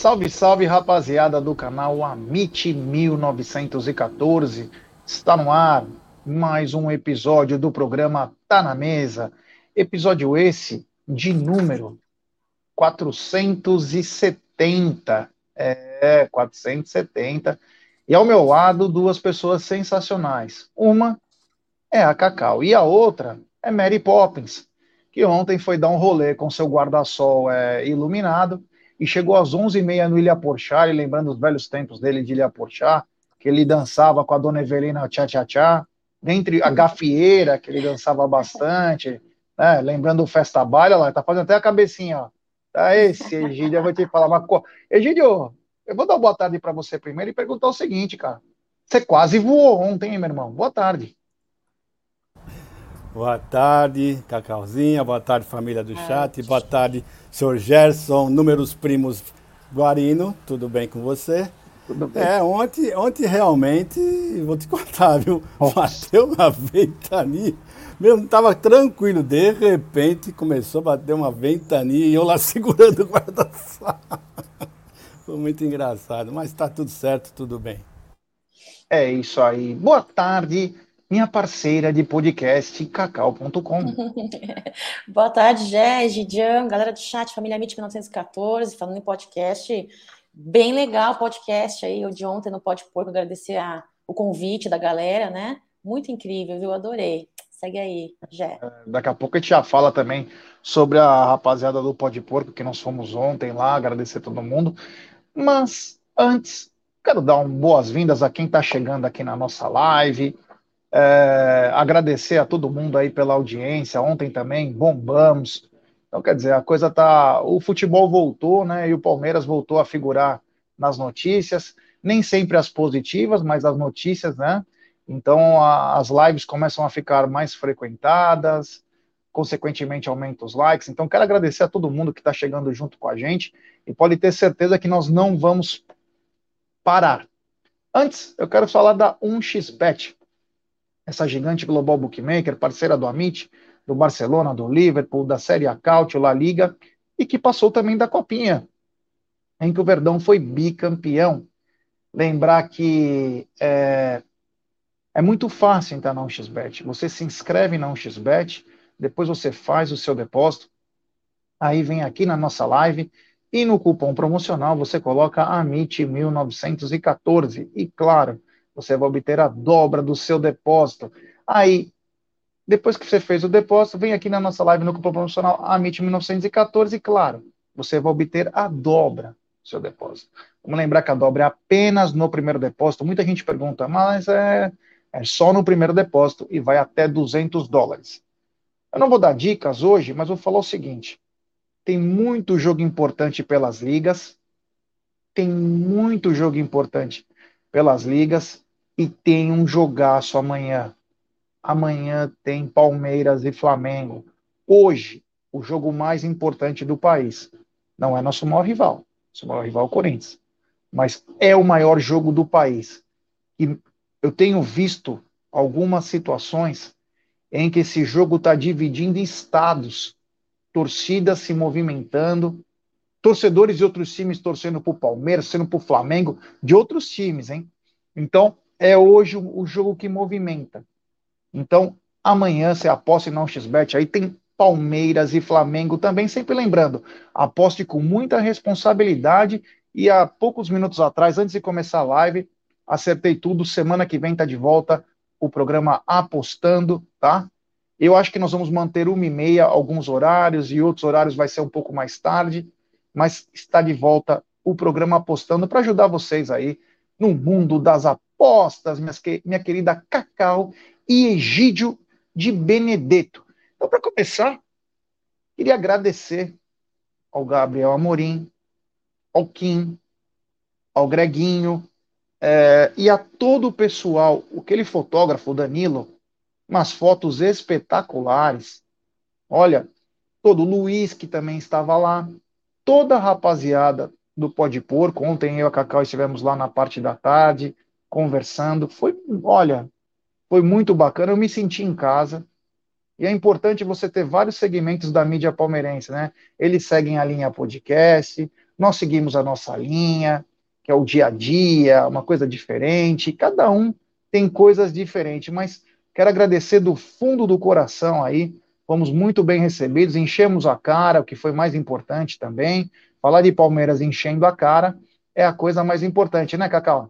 Salve, salve, rapaziada do canal Amit 1914. Está no ar mais um episódio do programa Tá na Mesa. Episódio esse de número 470. É, 470. E ao meu lado, duas pessoas sensacionais. Uma é a Cacau e a outra é Mary Poppins, que ontem foi dar um rolê com seu guarda-sol é, iluminado e chegou às 11h30 no Ilha Porchá, e lembrando os velhos tempos dele de Ilha Porchá, que ele dançava com a dona Evelina tchá-tchá-tchá, dentre a gafieira, que ele dançava bastante, né, lembrando o Festa Baile, lá, tá fazendo até a cabecinha, ó. Tá esse, Egídio, eu vou te falar uma coisa. Egídio, eu vou dar boa tarde para você primeiro e perguntar o seguinte, cara. Você quase voou ontem, hein, meu irmão? Boa tarde. Boa tarde, Cacauzinha. Boa tarde, família do chat. Boa tarde, senhor Gerson, números primos Guarino. Tudo bem com você? Tudo bem. É, ontem, ontem realmente, vou te contar, viu? Bateu uma ventania. Mesmo estava tranquilo, de repente começou a bater uma ventania e eu lá segurando o guarda-sol. Foi muito engraçado, mas está tudo certo, tudo bem. É isso aí. Boa tarde, minha parceira de podcast, cacau.com. Boa tarde, Gé, Gidian, galera do chat, família MIT 1914, falando em podcast. Bem legal o podcast aí, o de ontem no Pode Porco, agradecer a, o convite da galera, né? Muito incrível, viu? Adorei. Segue aí, Gé. Daqui a pouco a gente já fala também sobre a rapaziada do Pode Porco, que nós fomos ontem lá, agradecer todo mundo. Mas antes, quero dar um boas-vindas a quem está chegando aqui na nossa live é, agradecer a todo mundo aí pela audiência. Ontem também bombamos. Então, quer dizer, a coisa tá. O futebol voltou, né? E o Palmeiras voltou a figurar nas notícias. Nem sempre as positivas, mas as notícias, né? Então, a, as lives começam a ficar mais frequentadas, consequentemente aumenta os likes. Então, quero agradecer a todo mundo que está chegando junto com a gente e pode ter certeza que nós não vamos parar. Antes, eu quero falar da 1xBet essa gigante global bookmaker, parceira do Amit, do Barcelona, do Liverpool, da Série A Cautio, La Liga, e que passou também da Copinha, em que o Verdão foi bicampeão. Lembrar que é, é muito fácil entrar na 1xBet. Você se inscreve na 1xBet, depois você faz o seu depósito, aí vem aqui na nossa live e no cupom promocional você coloca AMIT1914. E claro, você vai obter a dobra do seu depósito. Aí, depois que você fez o depósito, vem aqui na nossa live no cupom promocional AMIT 1914 e, claro, você vai obter a dobra do seu depósito. Vamos lembrar que a dobra é apenas no primeiro depósito. Muita gente pergunta, mas é, é só no primeiro depósito e vai até 200 dólares. Eu não vou dar dicas hoje, mas vou falar o seguinte: tem muito jogo importante pelas ligas, tem muito jogo importante pelas ligas e tem um jogaço amanhã. Amanhã tem Palmeiras e Flamengo. Hoje, o jogo mais importante do país. Não é nosso maior rival. Nosso maior rival é o Corinthians. Mas é o maior jogo do país. E eu tenho visto algumas situações em que esse jogo está dividindo estados, torcidas se movimentando, torcedores de outros times torcendo para o Palmeiras, torcendo para o Flamengo, de outros times, hein? Então, é hoje o jogo que movimenta. Então, amanhã você aposta em não xbet, aí tem Palmeiras e Flamengo também, sempre lembrando, aposte com muita responsabilidade e há poucos minutos atrás, antes de começar a live, acertei tudo, semana que vem tá de volta o programa Apostando, tá? Eu acho que nós vamos manter uma e meia alguns horários e outros horários vai ser um pouco mais tarde, mas está de volta o programa Apostando para ajudar vocês aí no mundo das apostas, minhas, minha querida Cacau e Egídio de Benedetto. Então, para começar, queria agradecer ao Gabriel Amorim, ao Kim, ao Greguinho é, e a todo o pessoal, aquele fotógrafo, Danilo, umas fotos espetaculares. Olha, todo o Luiz, que também estava lá, toda a rapaziada do Pode Porco. Ontem eu e a Cacau estivemos lá na parte da tarde, conversando. Foi, olha, foi muito bacana. Eu me senti em casa. E é importante você ter vários segmentos da mídia palmeirense, né? Eles seguem a linha podcast, Nós seguimos a nossa linha, que é o dia a dia, uma coisa diferente. Cada um tem coisas diferentes, mas quero agradecer do fundo do coração aí. Fomos muito bem recebidos, enchemos a cara, o que foi mais importante também. Falar de Palmeiras enchendo a cara é a coisa mais importante, né, Cacau?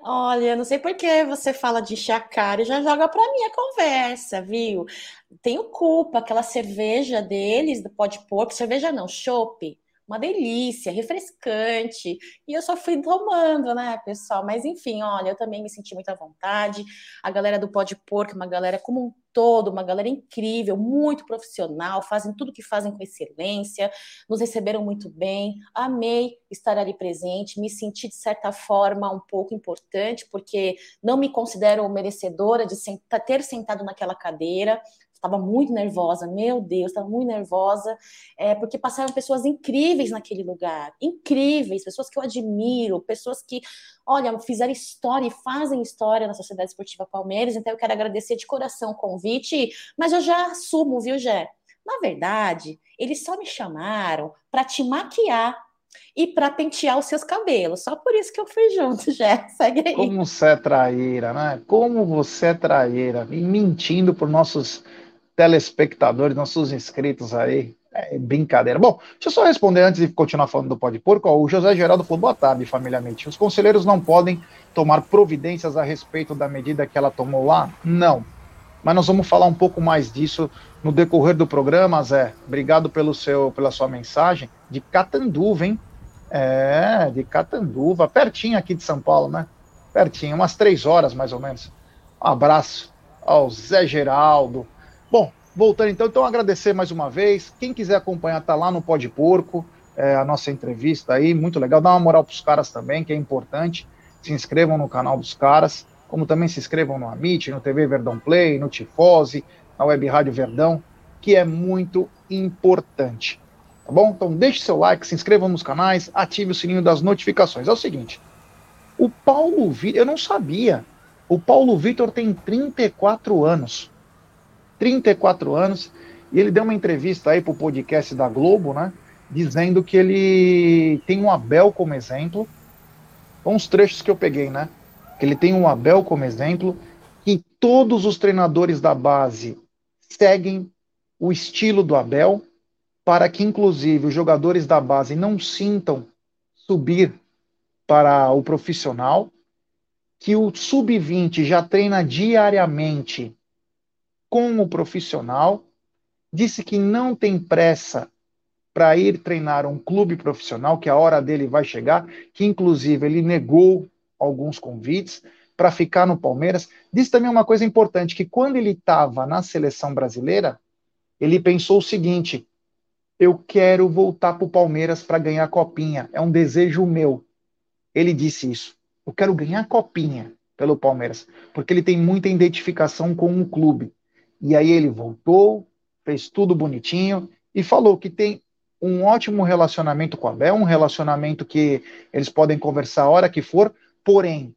Olha, não sei por que você fala de encher a cara e já joga para mim a conversa, viu? Tenho culpa, aquela cerveja deles, do pó de porco, cerveja não, chope uma delícia, refrescante. E eu só fui tomando, né, pessoal? Mas enfim, olha, eu também me senti muito à vontade. A galera do Pode Porco, uma galera como um todo, uma galera incrível, muito profissional, fazem tudo que fazem com excelência, nos receberam muito bem. Amei estar ali presente, me senti de certa forma um pouco importante, porque não me considero merecedora de ter sentado naquela cadeira estava muito nervosa, meu Deus, estava muito nervosa, é, porque passaram pessoas incríveis naquele lugar, incríveis, pessoas que eu admiro, pessoas que, olha, fizeram história e fazem história na Sociedade Esportiva Palmeiras, então eu quero agradecer de coração o convite, mas eu já assumo, viu, Gé? Na verdade, eles só me chamaram para te maquiar e para pentear os seus cabelos. Só por isso que eu fui junto, já. Segue aí. Como você é traíra, né? Como você é traíra. E mentindo por nossos telespectadores, nossos inscritos aí. É brincadeira. Bom, deixa eu só responder antes de continuar falando do pó de porco. o José Geraldo falou: boa tarde, familiarmente. Os conselheiros não podem tomar providências a respeito da medida que ela tomou lá? Não. Mas nós vamos falar um pouco mais disso no decorrer do programa, Zé. Obrigado pelo seu, pela sua mensagem. De Catanduva, hein? É, de Catanduva, pertinho aqui de São Paulo, né? Pertinho, umas três horas mais ou menos. Um abraço ao Zé Geraldo, Bom, voltando então, então agradecer mais uma vez. Quem quiser acompanhar, tá lá no Pode Porco, é, a nossa entrevista aí, muito legal. Dá uma moral pros caras também, que é importante. Se inscrevam no canal dos caras, como também se inscrevam no Amit, no TV Verdão Play, no Tifose, na Web Rádio Verdão, que é muito importante. Tá bom? Então deixe seu like, se inscrevam nos canais, ative o sininho das notificações. É o seguinte, o Paulo Vitor, eu não sabia, o Paulo Vitor tem 34 anos. 34 anos, e ele deu uma entrevista aí para o podcast da Globo, né? Dizendo que ele tem um Abel como exemplo. Uns trechos que eu peguei, né? Que ele tem um Abel como exemplo, que todos os treinadores da base seguem o estilo do Abel, para que, inclusive, os jogadores da base não sintam subir para o profissional, que o sub-20 já treina diariamente com o profissional, disse que não tem pressa para ir treinar um clube profissional, que a hora dele vai chegar, que inclusive ele negou alguns convites para ficar no Palmeiras. Disse também uma coisa importante, que quando ele estava na seleção brasileira, ele pensou o seguinte: eu quero voltar para o Palmeiras para ganhar a copinha, é um desejo meu. Ele disse isso. Eu quero ganhar a copinha pelo Palmeiras, porque ele tem muita identificação com um clube. E aí ele voltou, fez tudo bonitinho e falou que tem um ótimo relacionamento com Abel, um relacionamento que eles podem conversar a hora que for, porém,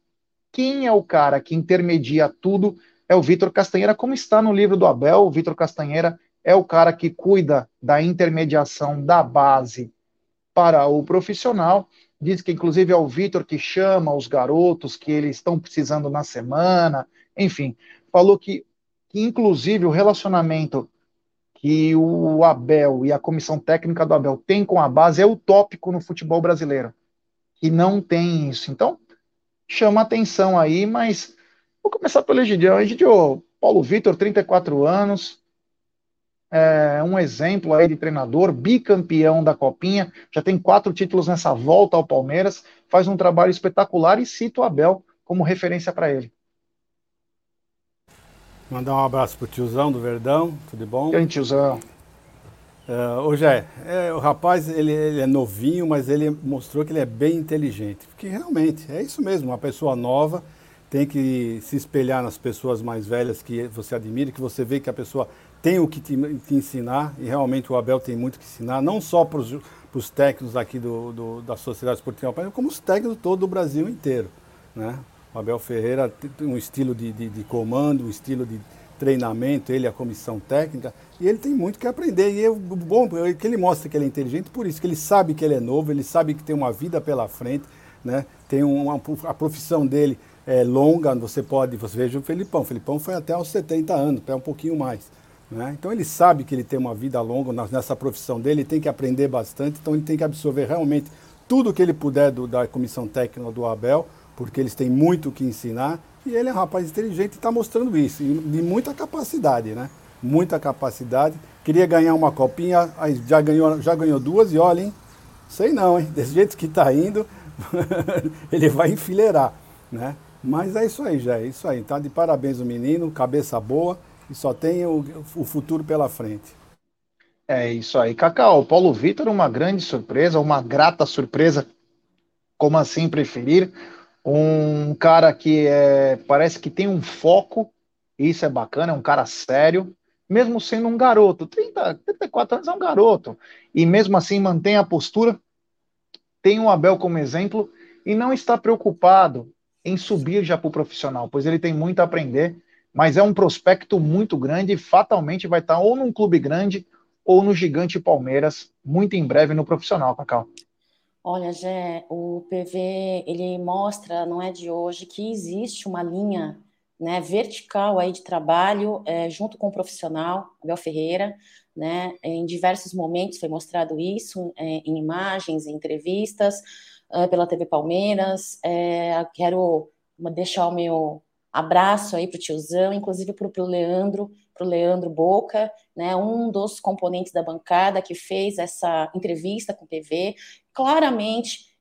quem é o cara que intermedia tudo é o Vitor Castanheira, como está no livro do Abel, o Vitor Castanheira é o cara que cuida da intermediação da base para o profissional. Diz que, inclusive, é o Vitor que chama os garotos que eles estão precisando na semana. Enfim, falou que que inclusive o relacionamento que o Abel e a comissão técnica do Abel tem com a base é utópico no futebol brasileiro. E não tem isso. Então, chama atenção aí, mas vou começar pelo Egidio. Egidio, Paulo Vitor, 34 anos, é um exemplo aí de treinador, bicampeão da Copinha, já tem quatro títulos nessa volta ao Palmeiras, faz um trabalho espetacular e cita o Abel como referência para ele. Mandar um abraço pro tiozão do Verdão, tudo bom? E aí, tiozão? Uh, hoje é, é, o rapaz ele, ele, é novinho, mas ele mostrou que ele é bem inteligente. Porque realmente é isso mesmo, uma pessoa nova tem que se espelhar nas pessoas mais velhas que você admira, que você vê que a pessoa tem o que te, te ensinar, e realmente o Abel tem muito que ensinar, não só para os técnicos aqui do, do, da Sociedade Esportiva como os técnicos todo do Brasil inteiro. Né? O Abel Ferreira tem um estilo de, de, de comando, um estilo de treinamento, ele a comissão técnica, e ele tem muito que aprender. E o bom é que ele mostra que ele é inteligente por isso, que ele sabe que ele é novo, ele sabe que tem uma vida pela frente, né? Tem uma, a profissão dele é longa, você pode, você veja o Felipão, o Felipão foi até aos 70 anos, até um pouquinho mais. Né? Então ele sabe que ele tem uma vida longa nessa profissão dele, ele tem que aprender bastante, então ele tem que absorver realmente tudo que ele puder do, da comissão técnica do Abel, porque eles têm muito o que ensinar e ele é um rapaz inteligente e está mostrando isso, de muita capacidade, né? Muita capacidade. Queria ganhar uma copinha, já ganhou, já ganhou duas e olha, hein? Sei não, hein? Desse jeito que está indo, ele vai enfileirar, né? Mas é isso aí, já é isso aí. Tá de parabéns o menino, cabeça boa e só tem o, o futuro pela frente. É isso aí, Cacau. Paulo Vitor, uma grande surpresa, uma grata surpresa, como assim preferir um cara que é, parece que tem um foco, isso é bacana, é um cara sério, mesmo sendo um garoto, 30, 34 anos é um garoto, e mesmo assim mantém a postura, tem o Abel como exemplo, e não está preocupado em subir já para o profissional, pois ele tem muito a aprender, mas é um prospecto muito grande e fatalmente vai estar ou num clube grande ou no gigante Palmeiras, muito em breve no profissional, Cacau. Olha, Gé, o PV ele mostra, não é de hoje, que existe uma linha né, vertical aí de trabalho é, junto com o profissional, Abel Ferreira, né, em diversos momentos foi mostrado isso, é, em imagens, em entrevistas, é, pela TV Palmeiras. É, quero deixar o meu abraço aí para o tiozão, inclusive para o Leandro, para o Leandro Boca, né, um dos componentes da bancada que fez essa entrevista com o PV, claramente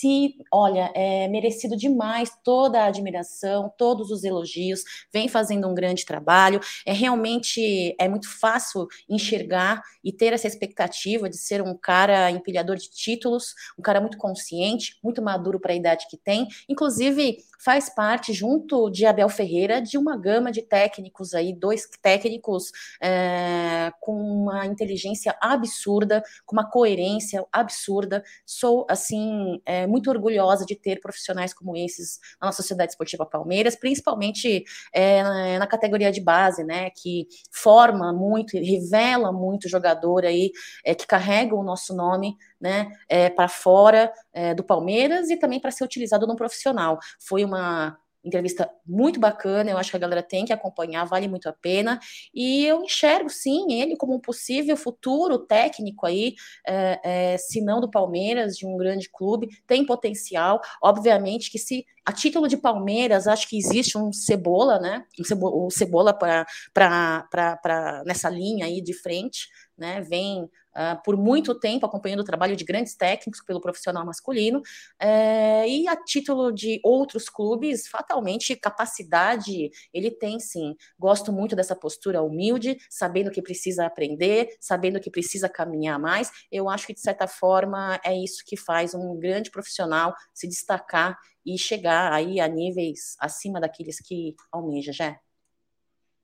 mereci, olha, é merecido demais toda a admiração, todos os elogios, vem fazendo um grande trabalho. É realmente é muito fácil enxergar e ter essa expectativa de ser um cara empilhador de títulos, um cara muito consciente, muito maduro para a idade que tem. Inclusive, faz parte, junto de Abel Ferreira, de uma gama de técnicos aí, dois técnicos é, com uma inteligência absurda, com uma coerência absurda. Sou, assim, é, muito orgulhosa de ter profissionais como esses na nossa Sociedade Esportiva Palmeiras, principalmente é, na, na categoria de base, né, que forma muito, revela muito jogador aí, é, que carrega o nosso nome, né, é, para fora é, do Palmeiras e também para ser utilizado no profissional. Foi uma entrevista muito bacana, eu acho que a galera tem que acompanhar, vale muito a pena, e eu enxergo sim ele como um possível futuro técnico aí, é, é, se não do Palmeiras, de um grande clube, tem potencial, obviamente que se a título de Palmeiras, acho que existe um cebola, né, um cebola, um cebola para nessa linha aí de frente, né, vem uh, por muito tempo acompanhando o trabalho de grandes técnicos pelo profissional masculino, uh, e a título de outros clubes, fatalmente capacidade ele tem sim. Gosto muito dessa postura humilde, sabendo que precisa aprender, sabendo que precisa caminhar mais. Eu acho que, de certa forma, é isso que faz um grande profissional se destacar e chegar aí a níveis acima daqueles que almeja, já.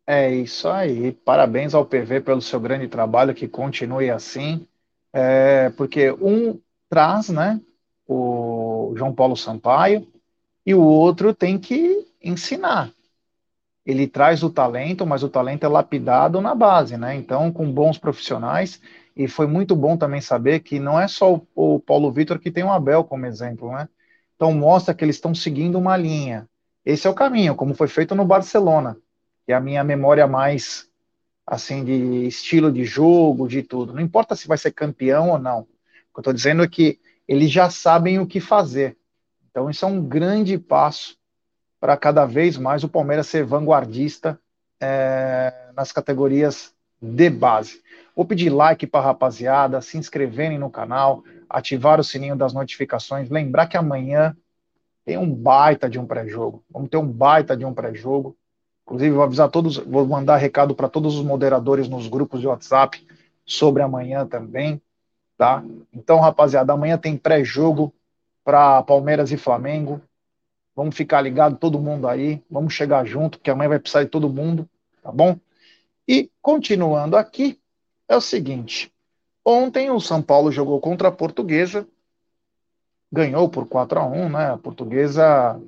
É isso aí. Parabéns ao PV pelo seu grande trabalho, que continue assim. É, porque um traz, né, o João Paulo Sampaio, e o outro tem que ensinar. Ele traz o talento, mas o talento é lapidado na base, né? Então, com bons profissionais, e foi muito bom também saber que não é só o, Paulo Vitor que tem o Abel como exemplo, né? Então mostra que eles estão seguindo uma linha. Esse é o caminho, como foi feito no Barcelona e a minha memória mais assim de estilo de jogo, de tudo. Não importa se vai ser campeão ou não. O que eu estou dizendo é que eles já sabem o que fazer. Então isso é um grande passo para cada vez mais o Palmeiras ser vanguardista é, nas categorias de base. Vou pedir like para a rapaziada, se inscreverem no canal, ativar o sininho das notificações, lembrar que amanhã tem um baita de um pré-jogo. Vamos ter um baita de um pré-jogo. Inclusive, vou avisar todos, vou mandar recado para todos os moderadores nos grupos de WhatsApp sobre amanhã também, tá? Então, rapaziada, amanhã tem pré-jogo para Palmeiras e Flamengo. Vamos ficar ligado todo mundo aí, vamos chegar junto, porque amanhã vai precisar de todo mundo, tá bom? E continuando aqui, é o seguinte: ontem o São Paulo jogou contra a Portuguesa, ganhou por 4 a 1, né? A Portuguesa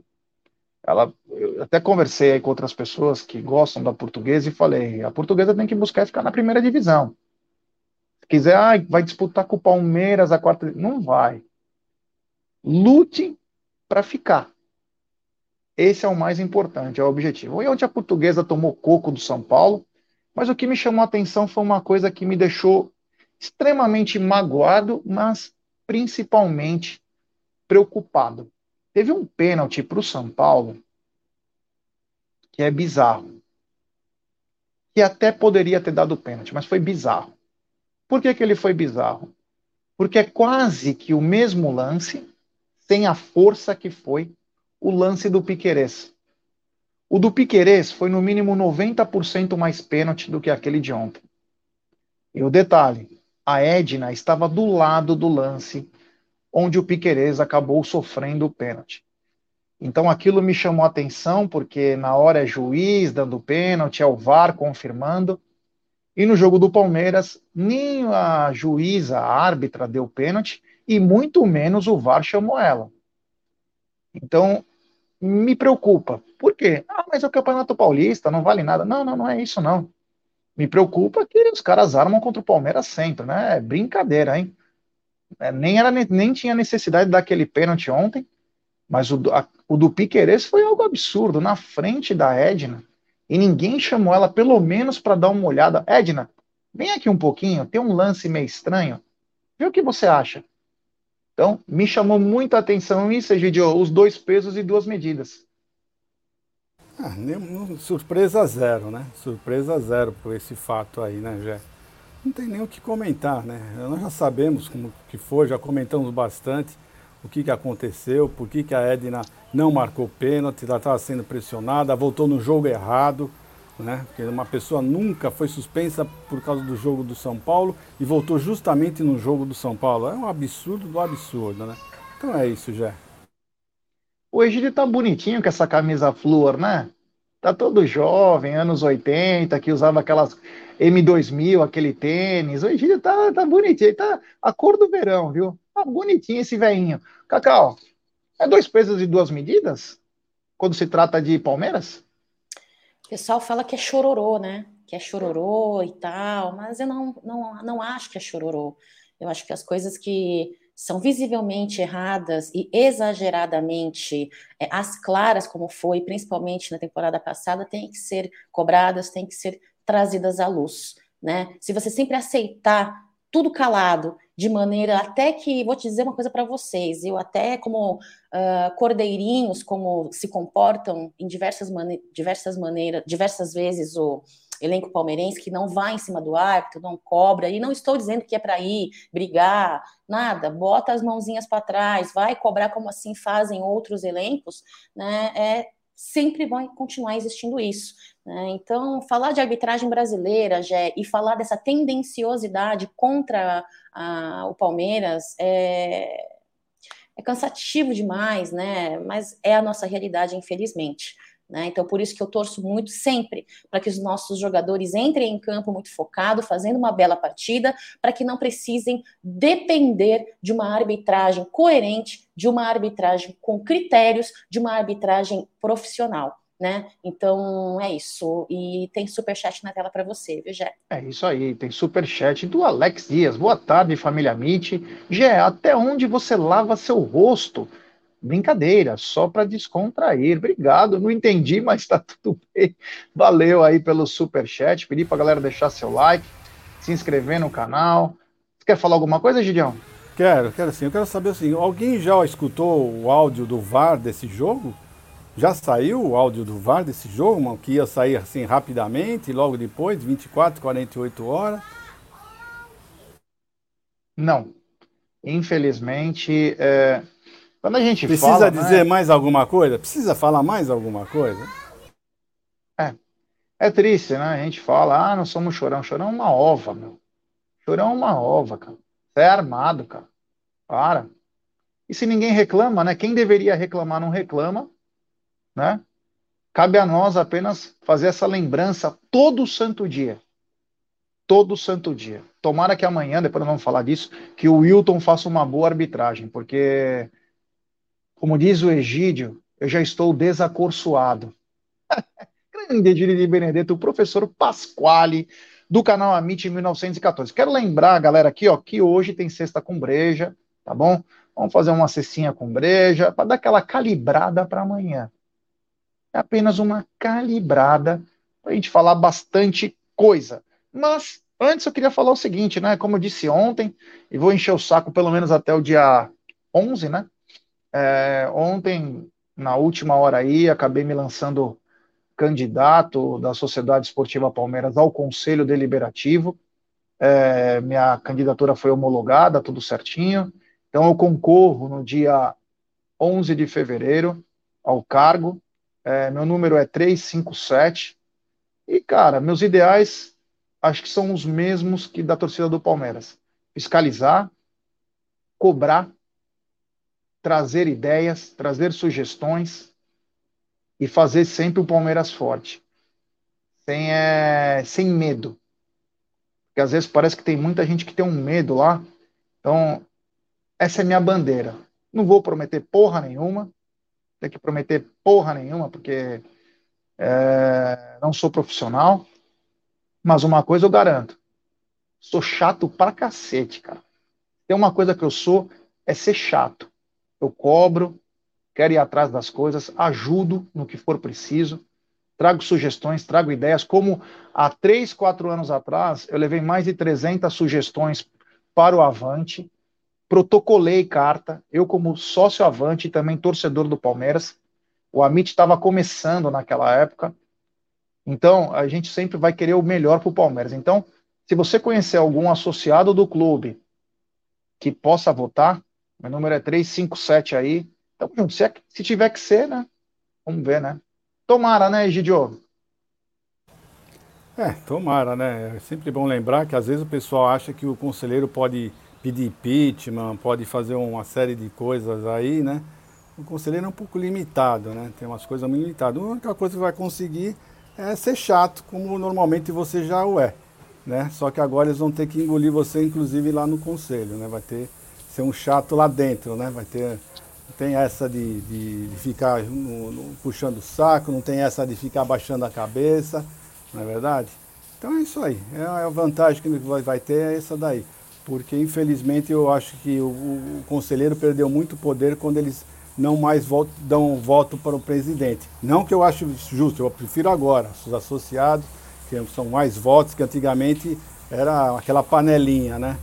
ela, eu até conversei aí com outras pessoas que gostam da portuguesa e falei, a portuguesa tem que buscar ficar na primeira divisão. Se quiser, ah, vai disputar com o Palmeiras a quarta, não vai. Lute para ficar. Esse é o mais importante, é o objetivo. E onde a portuguesa tomou coco do São Paulo, mas o que me chamou a atenção foi uma coisa que me deixou extremamente magoado, mas principalmente preocupado. Teve um pênalti para o São Paulo que é bizarro. Que até poderia ter dado pênalti, mas foi bizarro. Por que, que ele foi bizarro? Porque é quase que o mesmo lance, sem a força que foi o lance do Piquerez. O do Piquerez foi no mínimo 90% mais pênalti do que aquele de ontem. E o detalhe, a Edna estava do lado do lance onde o Piquerez acabou sofrendo o pênalti. Então aquilo me chamou a atenção, porque na hora é juiz dando pênalti, é o VAR confirmando. E no jogo do Palmeiras, nem a juíza, a árbitra, deu pênalti, e muito menos o VAR chamou ela. Então, me preocupa. Por quê? Ah, mas é o Campeonato Paulista, não vale nada. Não, não, não é isso, não. Me preocupa que os caras armam contra o Palmeiras sempre, né? É brincadeira, hein? É, nem, era, nem tinha necessidade daquele pênalti ontem, mas o, a, o do Piqueires foi algo absurdo, na frente da Edna, e ninguém chamou ela pelo menos para dar uma olhada. Edna, vem aqui um pouquinho, tem um lance meio estranho. Vê o que você acha. Então, me chamou muita atenção isso, Egidio, os dois pesos e duas medidas. Ah, surpresa zero, né? Surpresa zero por esse fato aí, né, Jé? Não tem nem o que comentar, né? Nós já sabemos como que foi, já comentamos bastante o que, que aconteceu, por que, que a Edna não marcou pênalti, ela estava sendo pressionada, voltou no jogo errado, né? Porque uma pessoa nunca foi suspensa por causa do jogo do São Paulo e voltou justamente no jogo do São Paulo. É um absurdo do absurdo, né? Então é isso, Jé. O Egídio tá bonitinho com essa camisa flor, né? Tá todo jovem, anos 80, que usava aquelas M2000, aquele tênis. O Egídio tá, tá bonitinho, tá a cor do verão, viu? Tá bonitinho esse velhinho. Cacau, é dois pesos e duas medidas? Quando se trata de Palmeiras? O pessoal fala que é chororô, né? Que é chororô e tal, mas eu não, não, não acho que é chororô. Eu acho que as coisas que são visivelmente erradas e exageradamente é, as claras, como foi, principalmente na temporada passada, têm que ser cobradas, têm que ser trazidas à luz. Né? Se você sempre aceitar tudo calado, de maneira até que, vou te dizer uma coisa para vocês, eu até como uh, cordeirinhos, como se comportam em diversas, mane diversas maneiras, diversas vezes o elenco palmeirense que não vai em cima do árbitro, não cobra, e não estou dizendo que é para ir brigar, nada, bota as mãozinhas para trás, vai cobrar como assim fazem outros elencos, né? É sempre vai continuar existindo isso. Né? Então, falar de arbitragem brasileira Gé, e falar dessa tendenciosidade contra a, o Palmeiras é, é cansativo demais, né? mas é a nossa realidade, infelizmente. Né? Então, por isso que eu torço muito sempre para que os nossos jogadores entrem em campo muito focado, fazendo uma bela partida, para que não precisem depender de uma arbitragem coerente, de uma arbitragem com critérios, de uma arbitragem profissional. Né? Então é isso. E tem super chat na tela para você, viu, Gé? É isso aí, tem super chat do Alex Dias. Boa tarde, família Mitch. Gé, até onde você lava seu rosto? Brincadeira, só para descontrair. Obrigado, não entendi, mas está tudo bem. Valeu aí pelo super chat. Pedi para a galera deixar seu like, se inscrever no canal. Você quer falar alguma coisa, Gideão? Quero, quero sim. Eu quero saber assim, alguém já escutou o áudio do VAR desse jogo? Já saiu o áudio do VAR desse jogo, mano, que ia sair assim rapidamente, logo depois, 24, 48 horas? Não. Infelizmente, é, quando a gente Precisa fala, dizer né? mais alguma coisa? Precisa falar mais alguma coisa? É. É triste, né? A gente fala, ah, nós somos chorão. Chorão é uma ova, meu. Chorão é uma ova, cara. Você é armado, cara. Para. E se ninguém reclama, né? Quem deveria reclamar não reclama, né? Cabe a nós apenas fazer essa lembrança todo santo dia. Todo santo dia. Tomara que amanhã, depois nós vamos falar disso, que o Wilton faça uma boa arbitragem, porque como diz o Egídio, eu já estou desacorçoado. Grande de Benedetto, o professor Pasquale, do canal Amit 1914. Quero lembrar, galera, aqui, ó, que hoje tem sexta com breja, tá bom? Vamos fazer uma cestinha com breja para dar aquela calibrada para amanhã. É apenas uma calibrada para a gente falar bastante coisa. Mas antes eu queria falar o seguinte, né? Como eu disse ontem, e vou encher o saco pelo menos até o dia 11, né? É, ontem, na última hora aí, acabei me lançando candidato da Sociedade Esportiva Palmeiras ao Conselho Deliberativo. É, minha candidatura foi homologada, tudo certinho. Então, eu concorro no dia 11 de fevereiro ao cargo. É, meu número é 357. E, cara, meus ideais acho que são os mesmos que da torcida do Palmeiras: fiscalizar, cobrar, trazer ideias, trazer sugestões e fazer sempre o Palmeiras forte, sem, é, sem medo. Porque às vezes parece que tem muita gente que tem um medo lá. Então, essa é minha bandeira. Não vou prometer porra nenhuma, tem que prometer porra nenhuma, porque é, não sou profissional, mas uma coisa eu garanto: sou chato pra cacete, cara. Tem uma coisa que eu sou, é ser chato. Eu cobro, quero ir atrás das coisas, ajudo no que for preciso, trago sugestões, trago ideias. Como há três, quatro anos atrás, eu levei mais de 300 sugestões para o Avante, protocolei carta, eu como sócio Avante e também torcedor do Palmeiras, o Amit estava começando naquela época. Então, a gente sempre vai querer o melhor para o Palmeiras. Então, se você conhecer algum associado do clube que possa votar, meu número é 357 aí. Então, se, é, se tiver que ser, né? Vamos ver, né? Tomara, né, Egidio? É, tomara, né? É sempre bom lembrar que às vezes o pessoal acha que o conselheiro pode pedir impeachment, pode fazer uma série de coisas aí, né? o conselheiro é um pouco limitado, né? Tem umas coisas muito limitadas. A única coisa que vai conseguir é ser chato, como normalmente você já o é, né? Só que agora eles vão ter que engolir você, inclusive, lá no conselho, né? Vai ter ser um chato lá dentro, né? Vai ter tem essa de, de, ficar no, no, puxando o saco, não tem essa de ficar baixando a cabeça, não é verdade? Então é isso aí. É a vantagem que vai ter é essa daí. Porque infelizmente eu acho que o, o conselheiro perdeu muito poder quando eles não mais voto, dão voto para o presidente. Não que eu acho justo, eu prefiro agora, os associados, que são mais votos, que antigamente era aquela panelinha, né?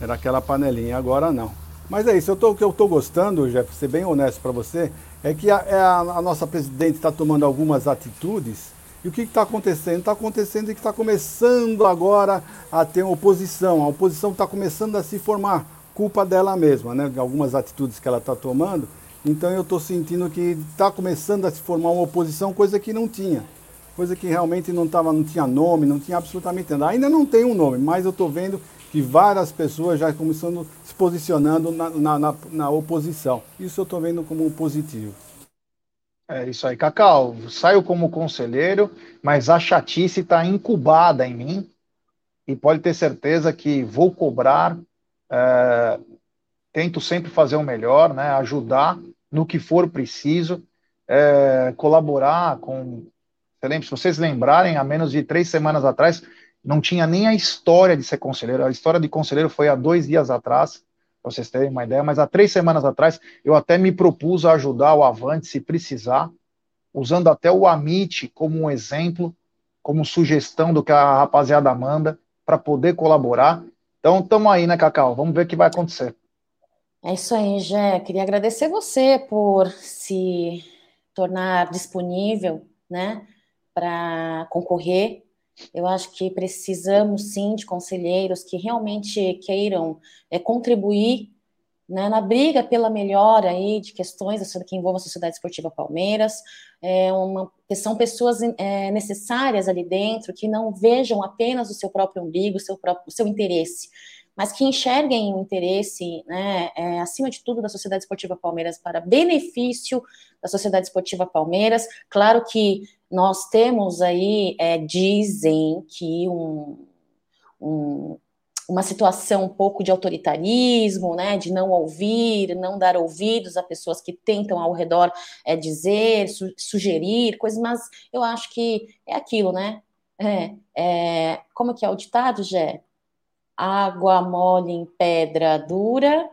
Era aquela panelinha, agora não. Mas é isso, eu o que eu estou gostando, Jeff, ser bem honesto para você, é que a, é a, a nossa presidente está tomando algumas atitudes e o que está acontecendo? Está acontecendo que está começando agora a ter uma oposição. A oposição está começando a se formar, culpa dela mesma, né? Algumas atitudes que ela está tomando. Então eu estou sentindo que está começando a se formar uma oposição, coisa que não tinha. Coisa que realmente não, tava, não tinha nome, não tinha absolutamente nada. Ainda não tem um nome, mas eu estou vendo que várias pessoas já começando se posicionando na, na, na, na oposição. Isso eu estou vendo como positivo. É isso aí, Cacau. Saio como conselheiro, mas a chatice está incubada em mim e pode ter certeza que vou cobrar é, tento sempre fazer o melhor, né, ajudar no que for preciso, é, colaborar com. Se vocês lembrarem, há menos de três semanas atrás, não tinha nem a história de ser conselheiro. A história de conselheiro foi há dois dias atrás, para vocês terem uma ideia, mas há três semanas atrás eu até me propus a ajudar o Avante se precisar, usando até o Amit como um exemplo, como sugestão do que a rapaziada manda, para poder colaborar. Então, estamos aí, né, Cacau? Vamos ver o que vai acontecer. É isso aí, Jé. Queria agradecer você por se tornar disponível, né, para concorrer. Eu acho que precisamos sim de conselheiros que realmente queiram é, contribuir né, na briga pela melhora aí de questões que envolvam a Sociedade Esportiva Palmeiras. É uma, são pessoas é, necessárias ali dentro que não vejam apenas o seu próprio umbigo, o seu, próprio, o seu interesse, mas que enxerguem o interesse, né, é, acima de tudo, da Sociedade Esportiva Palmeiras para benefício da Sociedade Esportiva Palmeiras. Claro que nós temos aí, é, dizem que um, um, uma situação um pouco de autoritarismo, né, de não ouvir, não dar ouvidos a pessoas que tentam ao redor é, dizer, su sugerir coisas, mas eu acho que é aquilo, né? É, é, como que é o ditado, Gé? Água mole em pedra dura,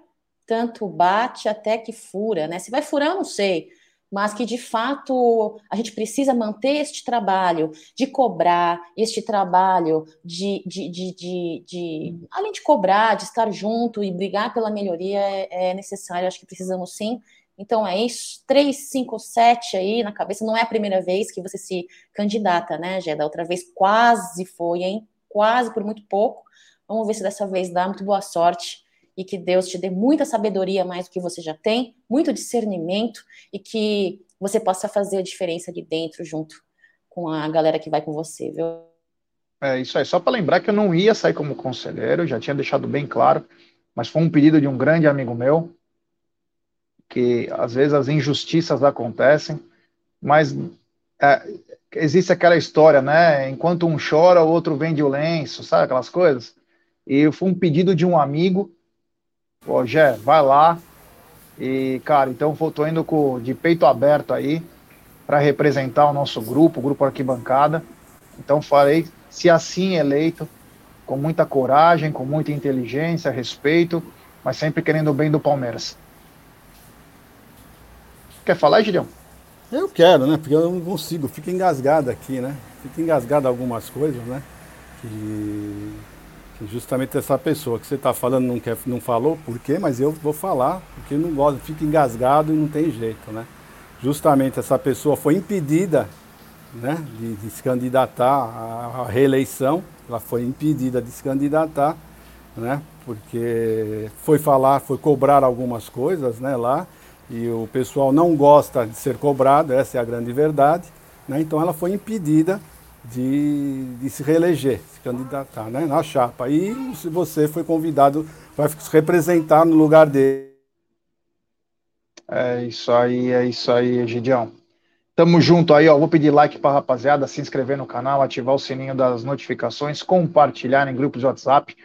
tanto bate até que fura, né? Se vai furar, não sei, mas que de fato a gente precisa manter este trabalho de cobrar, este trabalho de, de, de, de, de além de cobrar, de estar junto e brigar pela melhoria é, é necessário, acho que precisamos sim. Então é isso, 3, 5, 7 aí na cabeça, não é a primeira vez que você se candidata, né, Gé? Da outra vez quase foi, hein? Quase por muito pouco. Vamos ver se dessa vez dá. Muito boa sorte e que Deus te dê muita sabedoria mais do que você já tem, muito discernimento e que você possa fazer a diferença ali dentro junto com a galera que vai com você, viu? É isso aí. Só para lembrar que eu não ia sair como conselheiro, já tinha deixado bem claro, mas foi um pedido de um grande amigo meu, que às vezes as injustiças acontecem, mas é, existe aquela história, né? Enquanto um chora, o outro vende o lenço, sabe aquelas coisas? E foi um pedido de um amigo Ó, Gé, vai lá. E, cara, então tô indo com, de peito aberto aí para representar o nosso grupo, o grupo Arquibancada. Então farei, se assim eleito, com muita coragem, com muita inteligência, respeito, mas sempre querendo o bem do Palmeiras. Quer falar, Gideão? Eu quero, né? Porque eu não consigo, fico engasgado aqui, né? Fico engasgado algumas coisas, né? Que justamente essa pessoa que você está falando não, quer, não falou, por quê? Mas eu vou falar, porque não gosto, fica engasgado e não tem jeito, né? Justamente essa pessoa foi impedida né, de, de se candidatar à, reeleição, ela foi impedida de se candidatar, né? Porque foi falar, foi cobrar algumas coisas, né, lá, e o pessoal não gosta de ser cobrado, essa é a grande verdade, né? Então ela foi impedida de, de se reeleger, se candidatar né, na chapa. E se você foi convidado, vai se representar no lugar dele. É isso aí, é isso aí, Gideão. Tamo junto aí, ó. Vou pedir like pra rapaziada, se inscrever no canal, ativar o sininho das notificações, compartilhar em grupos de WhatsApp.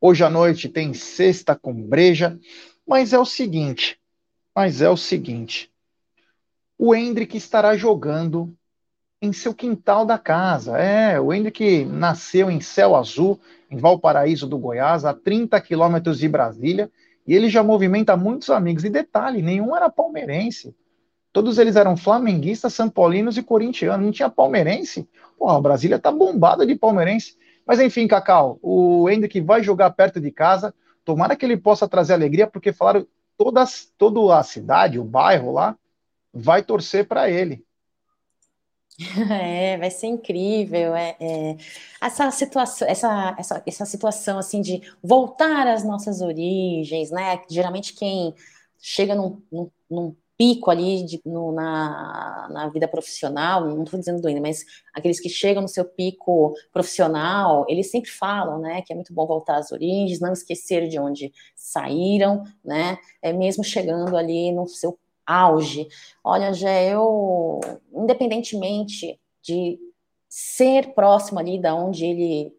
Hoje à noite tem sexta com breja, mas é o seguinte, mas é o seguinte. O Hendrick estará jogando em seu quintal da casa. É, o Hendrick nasceu em Céu Azul, em Valparaíso do Goiás, a 30 quilômetros de Brasília, e ele já movimenta muitos amigos. E detalhe, nenhum era palmeirense. Todos eles eram flamenguistas, sampolinos e corintianos. Não tinha palmeirense. Porra, Brasília tá bombada de palmeirense. Mas enfim, Cacau, o Hendrick vai jogar perto de casa. Tomara que ele possa trazer alegria, porque falaram todas, toda a cidade, o bairro lá, vai torcer para ele. É, vai ser incrível. É, é, essa situação, essa, essa, essa situação assim de voltar às nossas origens, né? Geralmente quem chega num, num, num pico ali de, no, na, na vida profissional, não estou dizendo doendo, mas aqueles que chegam no seu pico profissional, eles sempre falam, né, que é muito bom voltar às origens, não esquecer de onde saíram, né, é mesmo chegando ali no seu auge. Olha, Jé, eu, independentemente de ser próximo ali da onde ele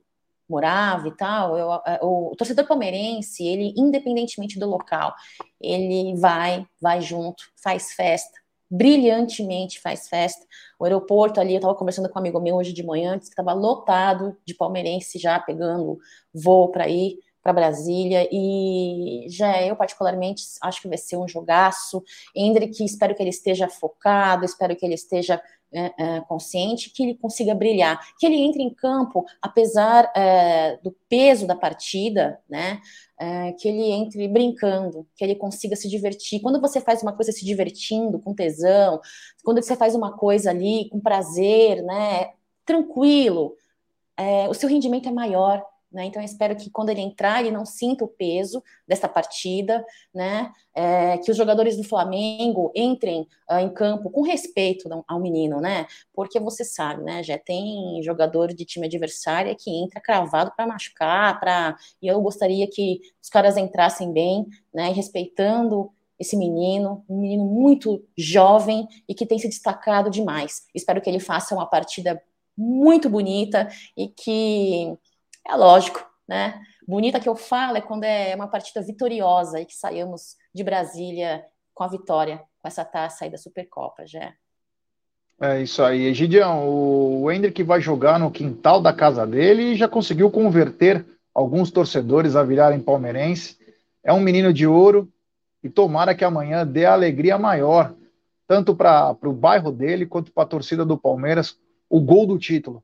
morava e tal, eu, o, o torcedor palmeirense, ele, independentemente do local, ele vai, vai junto, faz festa, brilhantemente faz festa. O aeroporto ali, eu estava conversando com um amigo meu hoje de manhã, disse que estava lotado de palmeirense já pegando voo para ir para Brasília e já eu particularmente acho que vai ser um jogaço. Hendrick, espero que ele esteja focado, espero que ele esteja é, é, consciente, que ele consiga brilhar, que ele entre em campo, apesar é, do peso da partida, né? É, que ele entre brincando, que ele consiga se divertir. Quando você faz uma coisa se divertindo, com tesão, quando você faz uma coisa ali com prazer, né? Tranquilo, é, o seu rendimento é maior, né? Então, eu espero que quando ele entrar, ele não sinta o peso dessa partida, né? É, que os jogadores do Flamengo entrem uh, em campo com respeito ao menino, né? Porque você sabe, né? Já tem jogador de time adversário que entra cravado para machucar, para e eu gostaria que os caras entrassem bem, né? Respeitando esse menino, um menino muito jovem e que tem se destacado demais. Espero que ele faça uma partida muito bonita e que é lógico, né? bonita que eu falo é quando é uma partida vitoriosa e que saímos de Brasília com a vitória, com essa taça aí da Supercopa, já. É isso aí, Egidião. O Hendrick vai jogar no quintal da casa dele e já conseguiu converter alguns torcedores a virarem palmeirense. É um menino de ouro e tomara que amanhã dê alegria maior, tanto para o bairro dele quanto para a torcida do Palmeiras, o gol do título.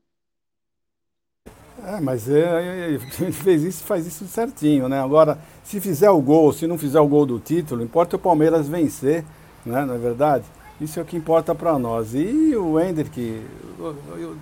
É, mas é, é, é fez isso, faz isso certinho, né? Agora, se fizer o gol, se não fizer o gol do título, importa o Palmeiras vencer, né? Não é verdade? Isso é o que importa para nós. E o Ender,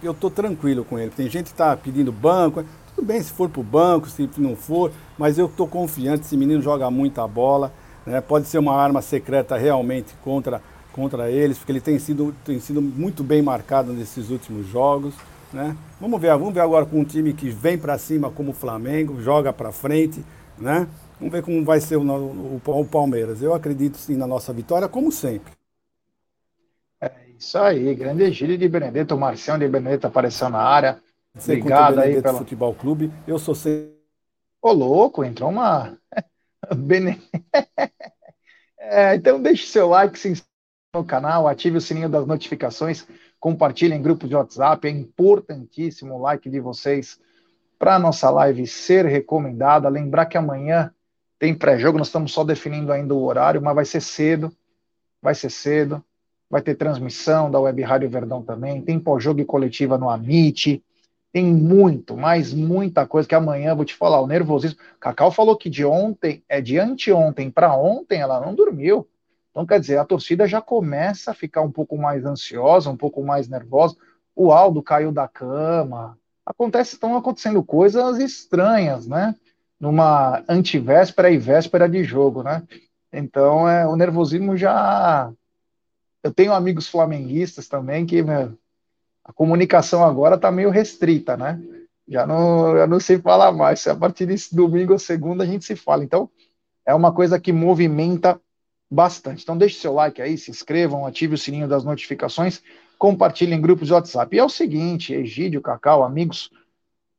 eu estou tranquilo com ele. Tem gente que está pedindo banco. Tudo bem se for para o banco, se não for, mas eu estou confiante. Esse menino joga muita bola. Né? Pode ser uma arma secreta realmente contra, contra eles, porque ele tem sido, tem sido muito bem marcado nesses últimos jogos. Né? Vamos ver, vamos ver agora com um time que vem para cima como o Flamengo, joga para frente, né? Vamos ver como vai ser o, o, o, Palmeiras. Eu acredito sim na nossa vitória, como sempre. É isso aí, grande Egílio de Benedetto, o Marcião de Benedetto apareceu na área. Obrigado aí pelo Futebol Clube. Eu sou sempre. Ô, louco, entrou uma. Bene... é, então deixe seu like, se inscreva no canal, ative o sininho das notificações compartilhem em grupos de WhatsApp, é importantíssimo o like de vocês para nossa live ser recomendada. Lembrar que amanhã tem pré-jogo, nós estamos só definindo ainda o horário, mas vai ser cedo, vai ser cedo, vai ter transmissão da Web Rádio Verdão também, tem pós-jogo e coletiva no Amit, tem muito, mas muita coisa que amanhã vou te falar, o nervosismo. Cacau falou que de ontem, é de anteontem para ontem ela não dormiu. Então, quer dizer, a torcida já começa a ficar um pouco mais ansiosa, um pouco mais nervosa. O Aldo caiu da cama. Acontece, estão acontecendo coisas estranhas, né? Numa antivéspera e véspera de jogo, né? Então, é, o nervosismo já. Eu tenho amigos flamenguistas também que meu, a comunicação agora está meio restrita, né? Já não, eu não sei falar mais. Se a partir desse domingo ou segunda a gente se fala. Então, é uma coisa que movimenta bastante. Então deixe seu like aí, se inscrevam, ative o sininho das notificações, compartilhem em grupos de WhatsApp. E é o seguinte, Egídio, Cacau, amigos,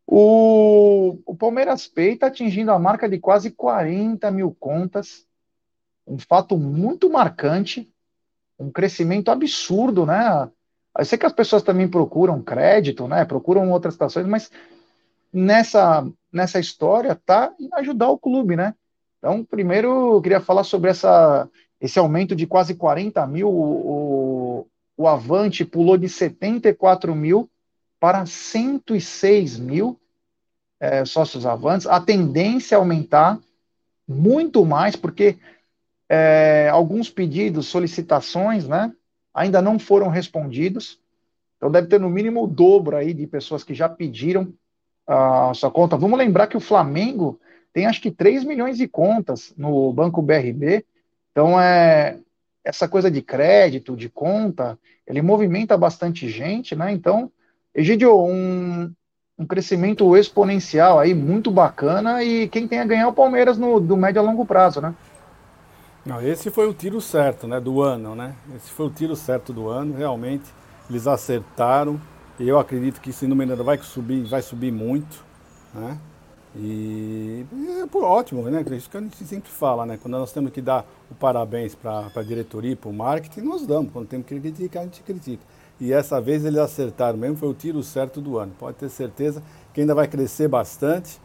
o, o Palmeiras Pay está atingindo a marca de quase 40 mil contas, um fato muito marcante, um crescimento absurdo, né? Eu sei que as pessoas também procuram crédito, né? Procuram outras situações, mas nessa, nessa história tá em ajudar o clube, né? Então, primeiro, eu queria falar sobre essa, esse aumento de quase 40 mil. O, o Avante pulou de 74 mil para 106 mil é, sócios Avantes. A tendência é aumentar muito mais, porque é, alguns pedidos, solicitações, né, ainda não foram respondidos. Então, deve ter no mínimo o dobro aí de pessoas que já pediram a sua conta. Vamos lembrar que o Flamengo tem acho que 3 milhões de contas no Banco BRB. Então, é, essa coisa de crédito, de conta, ele movimenta bastante gente, né? Então, Egidio, um, um crescimento exponencial aí, muito bacana, e quem tem a ganhar é o Palmeiras no, do médio a longo prazo, né? Não, esse foi o tiro certo, né, do ano, né? Esse foi o tiro certo do ano, realmente, eles acertaram, e eu acredito que esse número vai subir, vai subir muito, né? E é por ótimo, né? Isso que a gente sempre fala, né? Quando nós temos que dar o parabéns para a diretoria, para o marketing, nós damos. Quando temos que criticar, a gente critica. E essa vez eles acertaram mesmo, foi o tiro certo do ano. Pode ter certeza que ainda vai crescer bastante.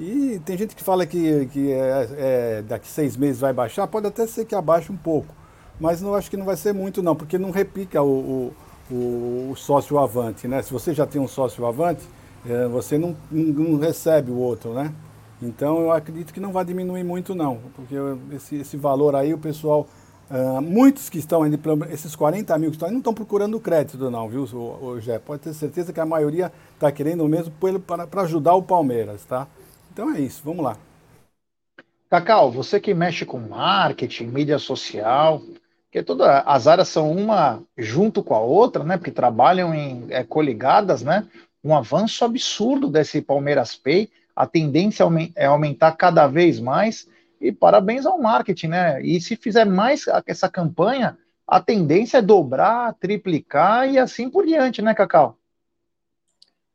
E tem gente que fala que, que é, é, daqui seis meses vai baixar, pode até ser que abaixe um pouco. Mas não acho que não vai ser muito, não, porque não repica o, o, o sócio avante, né? Se você já tem um sócio avante, é, você não, não, recebe o outro, né? Então eu acredito que não vai diminuir muito não, porque esse, esse valor aí o pessoal, uh, muitos que estão aí, esses 40 mil que estão aí, não estão procurando crédito não, viu, o, o Jé? Pode ter certeza que a maioria está querendo mesmo para ajudar o Palmeiras, tá? Então é isso, vamos lá. Cacau, você que mexe com marketing, mídia social, que todas as áreas são uma junto com a outra, né? Porque trabalham em é, coligadas, né? Um avanço absurdo desse Palmeiras Pay. A tendência é aumentar cada vez mais. E parabéns ao marketing, né? E se fizer mais essa campanha, a tendência é dobrar, triplicar e assim por diante, né, Cacau?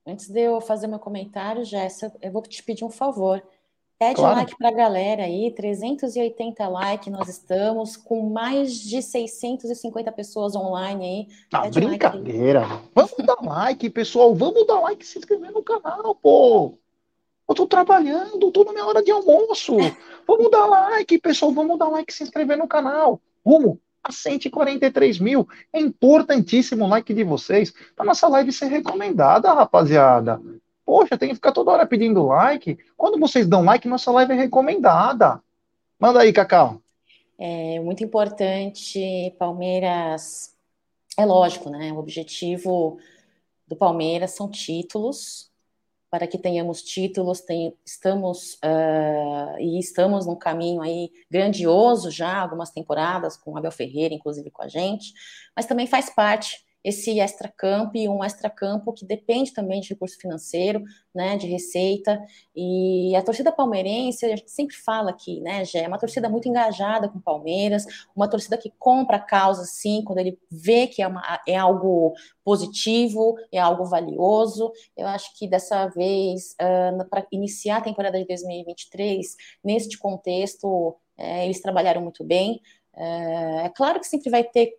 Antes de eu fazer meu comentário, Jéssica, eu vou te pedir um favor. Pede claro. like para a galera aí, 380 likes nós estamos, com mais de 650 pessoas online aí. Tá brincadeira. Like vamos dar like, pessoal, vamos dar like e se inscrever no canal, pô. Eu tô trabalhando, tô na minha hora de almoço. Vamos dar like, pessoal, vamos dar like e se inscrever no canal. Rumo a 143 mil. É importantíssimo o like de vocês para nossa live ser recomendada, rapaziada. Poxa, tem que ficar toda hora pedindo like. Quando vocês dão like, nossa live é recomendada. Manda aí, Cacau. É muito importante, Palmeiras. É lógico, né? O objetivo do Palmeiras são títulos. Para que tenhamos títulos, tem, estamos uh, e estamos num caminho aí grandioso já, algumas temporadas, com Abel Ferreira, inclusive com a gente, mas também faz parte esse extracampo e um extracampo que depende também de recurso financeiro, né, de receita, e a torcida palmeirense, a gente sempre fala aqui, né, Gé, é uma torcida muito engajada com Palmeiras, uma torcida que compra a causa, sim, quando ele vê que é, uma, é algo positivo, é algo valioso, eu acho que dessa vez, uh, para iniciar a temporada de 2023, neste contexto, uh, eles trabalharam muito bem, uh, é claro que sempre vai ter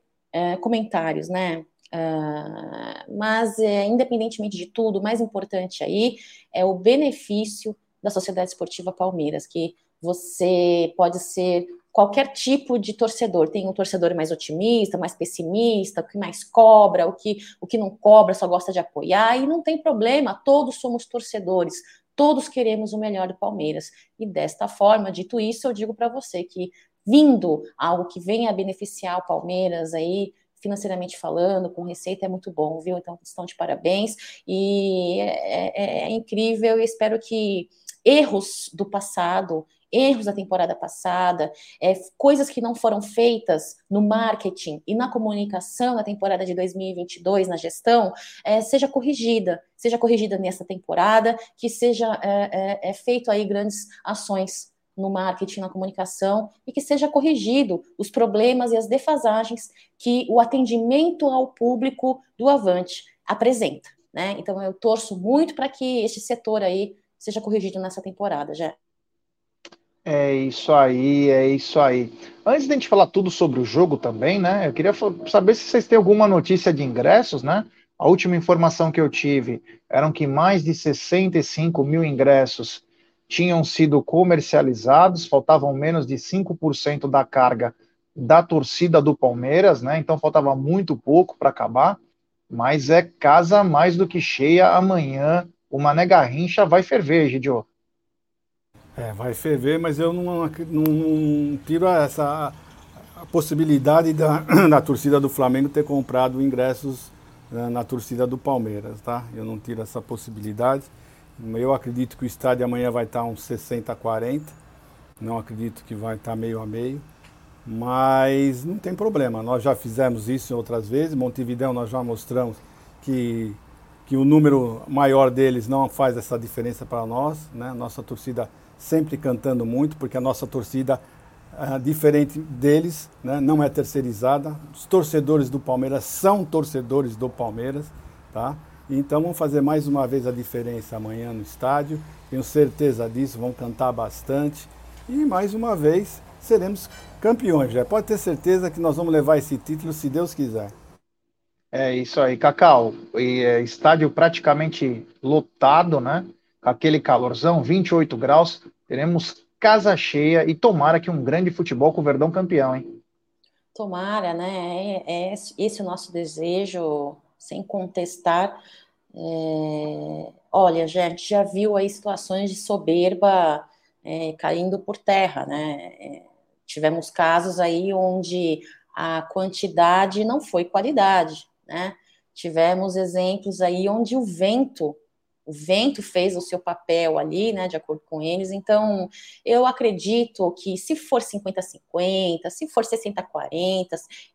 comentários, né? Uh, mas, é, independentemente de tudo, o mais importante aí é o benefício da Sociedade Esportiva Palmeiras, que você pode ser qualquer tipo de torcedor. Tem um torcedor mais otimista, mais pessimista, o que mais cobra, o que, o que não cobra, só gosta de apoiar, e não tem problema, todos somos torcedores, todos queremos o melhor do Palmeiras. E desta forma, dito isso, eu digo para você que vindo algo que venha a beneficiar o Palmeiras aí, financeiramente falando, com receita, é muito bom, viu? Então, estão de parabéns. E é, é, é incrível, espero que erros do passado, erros da temporada passada, é, coisas que não foram feitas no marketing e na comunicação na temporada de 2022, na gestão, é, seja corrigida, seja corrigida nessa temporada, que seja é, é, é feito aí grandes ações no marketing, na comunicação, e que seja corrigido os problemas e as defasagens que o atendimento ao público do Avante apresenta. Né? Então eu torço muito para que este setor aí seja corrigido nessa temporada, já. É isso aí, é isso aí. Antes de a gente falar tudo sobre o jogo também, né? Eu queria saber se vocês têm alguma notícia de ingressos, né? A última informação que eu tive eram que mais de 65 mil ingressos tinham sido comercializados, faltavam menos de 5% da carga da torcida do Palmeiras, né? Então faltava muito pouco para acabar, mas é casa mais do que cheia amanhã. O Mané Garrincha vai ferver, Gidio. É, vai ferver, mas eu não, não, não tiro essa a possibilidade da, da torcida do Flamengo ter comprado ingressos né, na torcida do Palmeiras, tá? Eu não tiro essa possibilidade. Eu acredito que o estádio amanhã vai estar uns 60 a 40. Não acredito que vai estar meio a meio. Mas não tem problema. Nós já fizemos isso outras vezes. Montevideo nós já mostramos que, que o número maior deles não faz essa diferença para nós. Né? Nossa torcida sempre cantando muito, porque a nossa torcida, é diferente deles, né? não é terceirizada. Os torcedores do Palmeiras são torcedores do Palmeiras. Tá? Então vamos fazer mais uma vez a diferença amanhã no estádio. Tenho certeza disso, vão cantar bastante. E mais uma vez seremos campeões. Já pode ter certeza que nós vamos levar esse título se Deus quiser. É isso aí, Cacau. E, é, estádio praticamente lotado, né? Com aquele calorzão, 28 graus. Teremos casa cheia e tomara que um grande futebol com o Verdão campeão, hein? Tomara, né? É, é esse o nosso desejo sem contestar. É, olha, gente já viu aí situações de soberba é, caindo por terra, né? É, tivemos casos aí onde a quantidade não foi qualidade, né? Tivemos exemplos aí onde o vento o vento fez o seu papel ali, né, de acordo com eles. Então, eu acredito que se for 50-50, se for 60-40,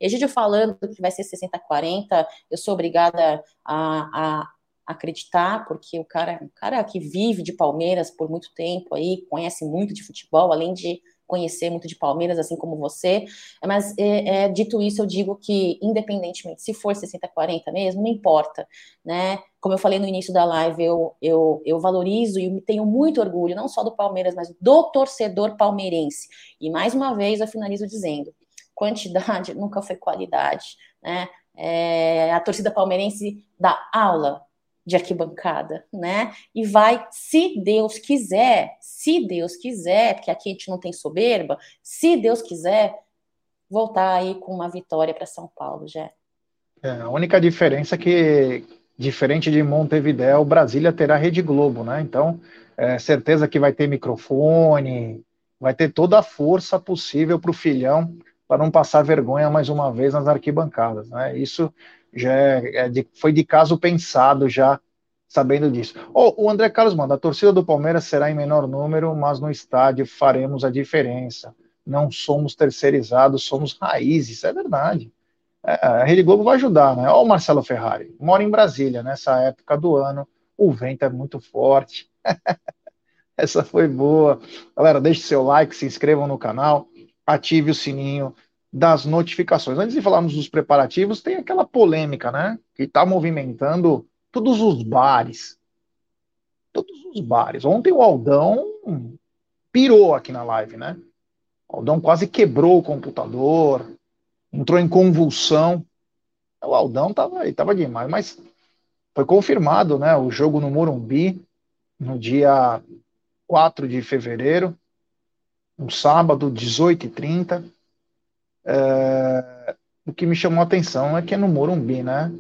Egídio falando que vai ser 60-40, eu sou obrigada a, a acreditar, porque o cara, um cara que vive de Palmeiras por muito tempo aí, conhece muito de futebol, além de conhecer muito de Palmeiras, assim como você. Mas, é, é, dito isso, eu digo que, independentemente, se for 60-40 mesmo, não importa, né? Como eu falei no início da live, eu, eu, eu valorizo e tenho muito orgulho, não só do Palmeiras, mas do torcedor palmeirense. E, mais uma vez, eu finalizo dizendo, quantidade nunca foi qualidade, né? É, a torcida palmeirense dá aula de arquibancada, né? E vai, se Deus quiser, se Deus quiser, porque aqui a gente não tem soberba, se Deus quiser, voltar aí com uma vitória para São Paulo, já. É, a única diferença é que, diferente de Montevidéu, Brasília terá Rede Globo, né? Então, é certeza que vai ter microfone, vai ter toda a força possível para o filhão para não passar vergonha mais uma vez nas arquibancadas, né? Isso já é, é de, foi de caso pensado já sabendo disso. Oh, o André Carlos manda, a torcida do Palmeiras será em menor número, mas no estádio faremos a diferença. Não somos terceirizados, somos raízes, é verdade. É, a Rede Globo vai ajudar, né? Olha o Marcelo Ferrari, mora em Brasília nessa época do ano, o vento é muito forte. Essa foi boa. Galera, deixe seu like, se inscrevam no canal, ative o sininho das notificações. Antes de falarmos dos preparativos, tem aquela polêmica, né? Que está movimentando todos os bares. Todos os bares. Ontem o Aldão pirou aqui na live, né? O Aldão quase quebrou o computador, entrou em convulsão. O Aldão tava, tava demais, mas foi confirmado, né? O jogo no Morumbi, no dia 4 de fevereiro, um sábado, 18h30. É, o que me chamou a atenção é que é no Morumbi, né?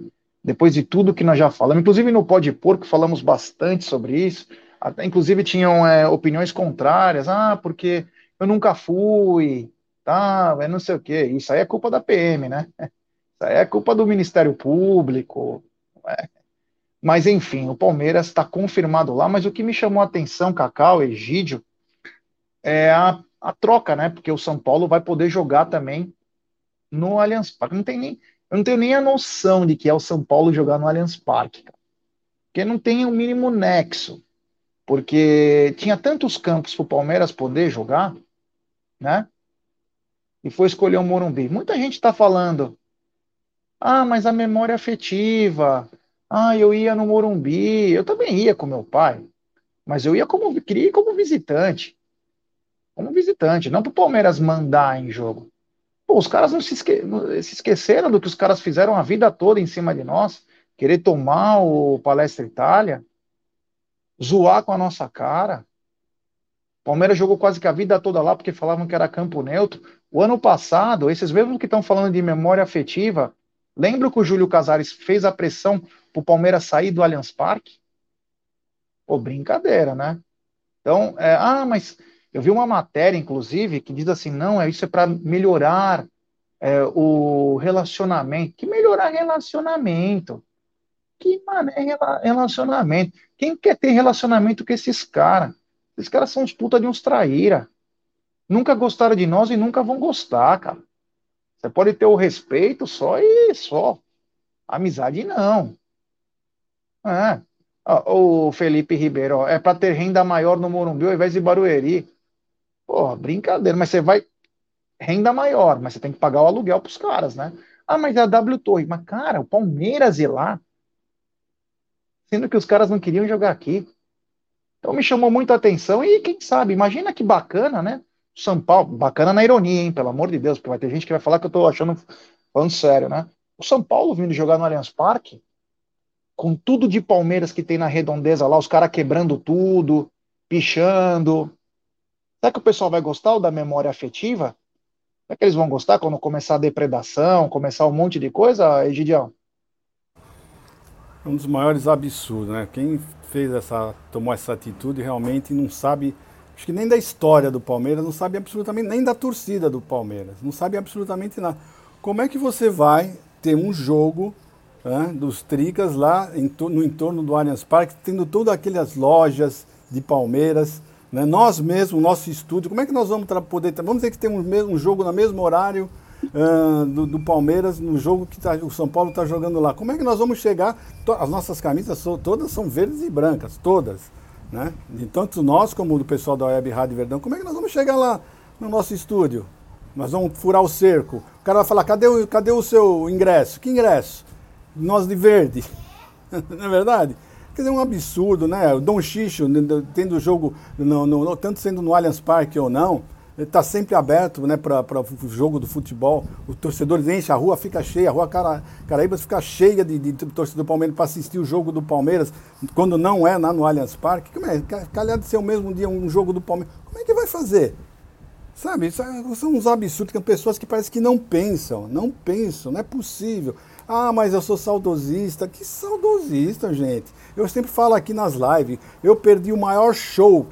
Depois de tudo que nós já falamos, inclusive no Pode Porco falamos bastante sobre isso, até, inclusive tinham é, opiniões contrárias, ah, porque eu nunca fui, tá, não sei o quê, isso aí é culpa da PM, né? Isso aí é culpa do Ministério Público, é. Mas enfim, o Palmeiras está confirmado lá, mas o que me chamou a atenção, Cacau, Egídio, é a a troca, né? Porque o São Paulo vai poder jogar também no Allianz Parque. Não tem nem, eu não tenho nem a noção de que é o São Paulo jogar no Allianz Parque, porque não tem o mínimo nexo. Porque tinha tantos campos para o Palmeiras poder jogar, né? E foi escolher o Morumbi. Muita gente está falando, ah, mas a memória afetiva. Ah, eu ia no Morumbi. Eu também ia com meu pai, mas eu ia como queria ir como visitante como visitante, não para o Palmeiras mandar em jogo. Pô, os caras não se, esque... se, esqueceram do que os caras fizeram a vida toda em cima de nós, querer tomar o Palestra Itália, zoar com a nossa cara. O Palmeiras jogou quase que a vida toda lá porque falavam que era campo neutro. O ano passado, esses mesmos que estão falando de memória afetiva, lembra que o Júlio Casares fez a pressão para o Palmeiras sair do Allianz Parque? Pô, brincadeira, né? Então, é, ah, mas eu vi uma matéria, inclusive, que diz assim: não, é isso é para melhorar é, o relacionamento. Que melhorar relacionamento? Que mané relacionamento? Quem quer ter relacionamento com esses caras? Esses caras são uns puta de uns traíra. Nunca gostaram de nós e nunca vão gostar, cara. Você pode ter o respeito só e só. Amizade não. É. O Felipe Ribeiro, ó, é para ter renda maior no Morumbi ao invés de Barueri. Porra, brincadeira, mas você vai. Renda maior, mas você tem que pagar o aluguel para os caras, né? Ah, mas é a W Torre. Mas, cara, o Palmeiras ir lá. Sendo que os caras não queriam jogar aqui. Então me chamou muita atenção. E quem sabe, imagina que bacana, né? São Paulo, bacana na ironia, hein? Pelo amor de Deus, porque vai ter gente que vai falar que eu tô achando, falando sério, né? O São Paulo vindo jogar no Allianz Parque, com tudo de Palmeiras que tem na redondeza lá, os caras quebrando tudo, pichando, Será que o pessoal vai gostar da memória afetiva? Será que eles vão gostar quando começar a depredação, começar um monte de coisa, Egidião? É um dos maiores absurdos, né? Quem fez essa, tomou essa atitude realmente não sabe, acho que nem da história do Palmeiras, não sabe absolutamente, nem da torcida do Palmeiras, não sabe absolutamente nada. Como é que você vai ter um jogo né, dos Tricas lá no entorno do Allianz Parque, tendo todas aquelas lojas de Palmeiras, né? Nós mesmos, o nosso estúdio, como é que nós vamos poder. Vamos dizer que tem um, um jogo no mesmo horário uh, do, do, Palmeiras, no jogo que tá, o São Paulo está jogando lá. Como é que nós vamos chegar? As nossas camisas são, todas são verdes e brancas, todas. Né? E tanto nós como do pessoal da Web Rádio Verdão, como é que nós vamos chegar lá no nosso estúdio. Nós vamos furar o cerco. O cara vai falar, cadê o, cadê o seu ingresso? Que ingresso? Nós de verde. Não é verdade? Quer dizer, é um absurdo, né? O Dom Xixo, tendo jogo, no, no, tanto sendo no Allianz Parque ou não, está sempre aberto né, para o jogo do futebol. Os torcedores enchem a rua, fica cheia, a rua Cara, Caraíbas fica cheia de, de, torcedor do Palmeiras para assistir o jogo do Palmeiras, quando não é lá no Allianz Parque. Como é? Calhar de ser o mesmo dia um jogo do Palmeiras. Como é que vai fazer? Sabe, é, são uns absurdos que pessoas que parecem que não pensam, não pensam, não é possível. Ah, mas eu sou saudosista. Que saudosista, gente. Eu sempre falo aqui nas lives, eu perdi o maior show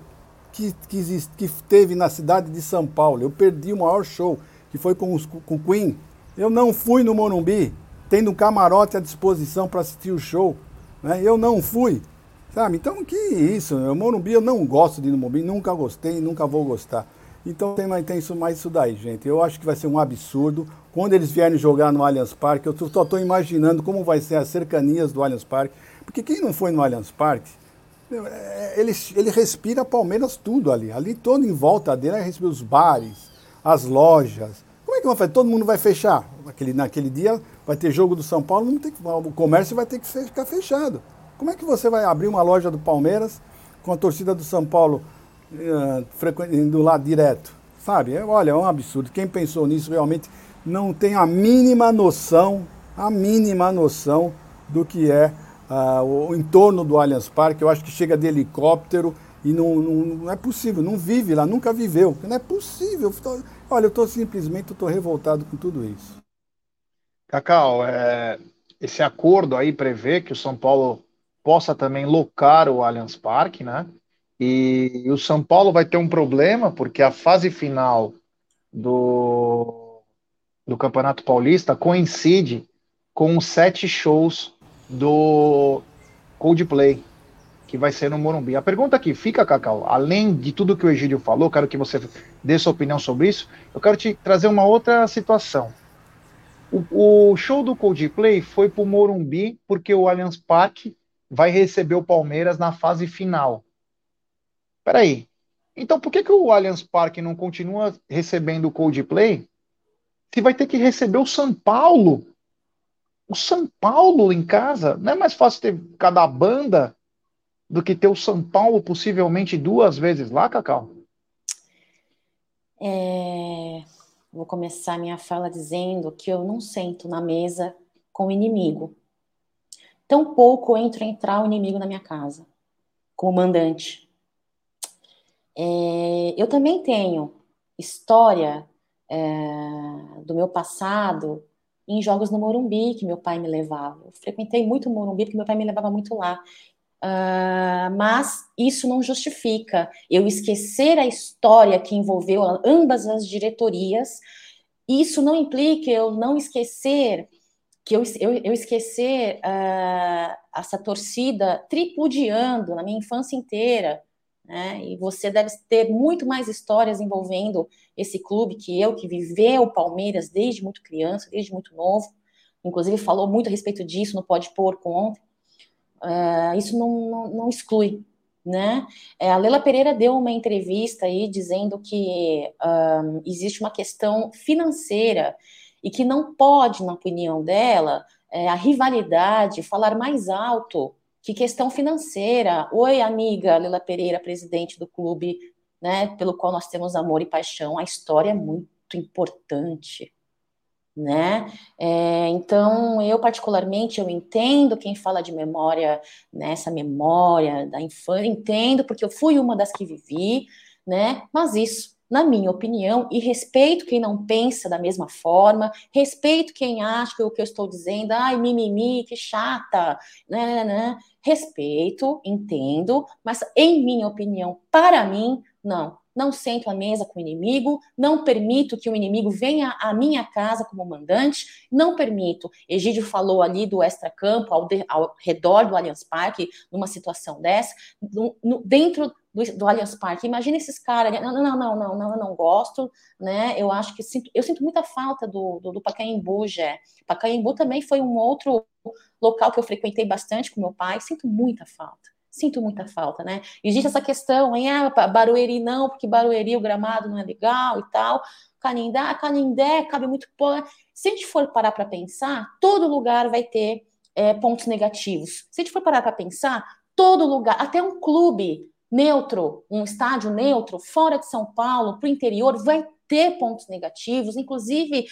que, que, que teve na cidade de São Paulo. Eu perdi o maior show, que foi com, os, com Queen. Eu não fui no Morumbi, tendo um camarote à disposição para assistir o show. Né? Eu não fui. Sabe? Então, que isso? O Morumbi eu não gosto de ir no Morumbi, nunca gostei, nunca vou gostar. Então tem, tem isso, mais isso daí, gente. Eu acho que vai ser um absurdo. Quando eles vierem jogar no Allianz Parque, eu só estou imaginando como vai ser as cercanias do Allianz Parque. Porque quem não foi no Allianz Parque, é, ele, ele respira Palmeiras tudo ali. Ali todo em volta dele, ele respira os bares, as lojas. Como é que vai fazer? Todo mundo vai fechar. Aquele, naquele dia vai ter jogo do São Paulo, que, o comércio vai ter que ficar fechado. Como é que você vai abrir uma loja do Palmeiras com a torcida do São Paulo uh, indo lá direto? Sabe? É, olha, é um absurdo. Quem pensou nisso realmente não tem a mínima noção, a mínima noção do que é uh, o entorno do Allianz Parque. Eu acho que chega de helicóptero e não, não, não é possível, não vive lá, nunca viveu. Não é possível. olha, eu estou simplesmente tô revoltado com tudo isso. Cacau, é, esse acordo aí prevê que o São Paulo possa também locar o Allianz Parque, né? E, o São Paulo vai ter um problema, porque a fase final do, do Campeonato Paulista coincide com os sete shows do Coldplay, que vai ser no Morumbi. A pergunta que fica, Cacau, além de tudo que o Egídio falou, quero que você dê sua opinião sobre isso, eu quero te trazer uma outra situação. O, o show do Coldplay foi para o Morumbi porque o Allianz Parque vai receber o Palmeiras na fase final. Peraí, então por que, que o Allianz Parque não continua recebendo o Coldplay se vai ter que receber o São Paulo o São Paulo em casa, não é mais fácil ter cada banda do que ter o São Paulo possivelmente duas vezes lá, Cacau? É... Vou começar minha fala dizendo que eu não sento na mesa com o inimigo. Tampouco entro entrar o inimigo na minha casa, como mandante. É... Eu também tenho história é... do meu passado em jogos no Morumbi, que meu pai me levava. Eu frequentei muito o Morumbi, porque meu pai me levava muito lá. Uh, mas isso não justifica eu esquecer a história que envolveu ambas as diretorias. Isso não implica eu não esquecer que eu, eu, eu esquecer uh, essa torcida tripudiando na minha infância inteira né? E você deve ter muito mais histórias envolvendo esse clube que eu, que viveu o Palmeiras desde muito criança, desde muito novo. Inclusive falou muito a respeito disso no Pode Porco ontem. Uh, isso não, não, não, exclui, né? É, a Lela Pereira deu uma entrevista aí dizendo que um, existe uma questão financeira e que não pode, na opinião dela, é, a rivalidade falar mais alto que questão financeira. Oi, amiga Lila Pereira, presidente do clube, né, pelo qual nós temos amor e paixão. A história é muito importante, né? É, então, eu particularmente eu entendo quem fala de memória, nessa né, memória da infância, entendo porque eu fui uma das que vivi, né? Mas isso na minha opinião, e respeito quem não pensa da mesma forma, respeito quem acha que o que eu estou dizendo, ai, mimimi, que chata, né, né, né. Respeito, entendo, mas em minha opinião, para mim, não. Não sento à mesa com o inimigo, não permito que o inimigo venha à minha casa como mandante, não permito. Egídio falou ali do extracampo, ao, ao redor do Allianz Parque, numa situação dessa, no, no, dentro do, do Allianz Parque. Imagina esses caras, não, não, não, não, não, eu não gosto, né? Eu acho que sinto, eu sinto muita falta do, do, do Pacaembu, Jé. Pacaembu também foi um outro local que eu frequentei bastante com meu pai, sinto muita falta. Sinto muita falta, né? Existe essa questão, hein? Ah, Barueri não, porque Barueri o gramado não é legal e tal. Canindé, Canindé cabe muito pouco. Se a gente for parar para pensar, todo lugar vai ter é, pontos negativos. Se a gente for parar para pensar, todo lugar, até um clube neutro, um estádio neutro, fora de São Paulo, para o interior, vai ter pontos negativos, inclusive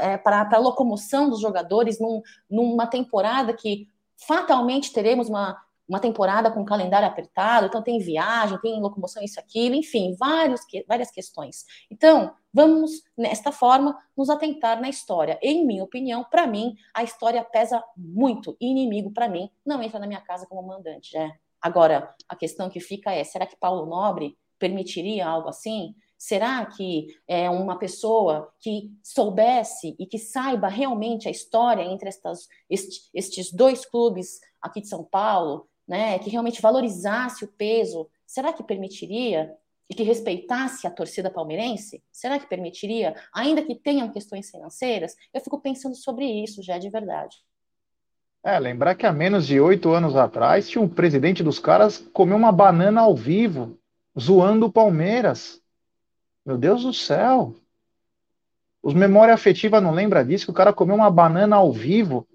é, para a locomoção dos jogadores num, numa temporada que fatalmente teremos uma, uma temporada com calendário apertado, então tem viagem, tem locomoção, isso, aquilo, enfim, vários, várias questões. Então, vamos, nesta forma, nos atentar na história. Em minha opinião, para mim, a história pesa muito. Inimigo, para mim, não entra na minha casa como mandante. É. Agora, a questão que fica é: será que Paulo Nobre permitiria algo assim? Será que é uma pessoa que soubesse e que saiba realmente a história entre estas, este, estes dois clubes aqui de São Paulo, né, que realmente valorizasse o peso, será que permitiria e que respeitasse a torcida palmeirense? Será que permitiria, ainda que tenham questões financeiras? Eu fico pensando sobre isso já de verdade. É, lembrar que há menos de oito anos atrás tinha um presidente dos caras comeu uma banana ao vivo, zoando o Palmeiras. Meu Deus do céu. Os memória afetiva não lembra disso, que o cara comeu uma banana ao vivo,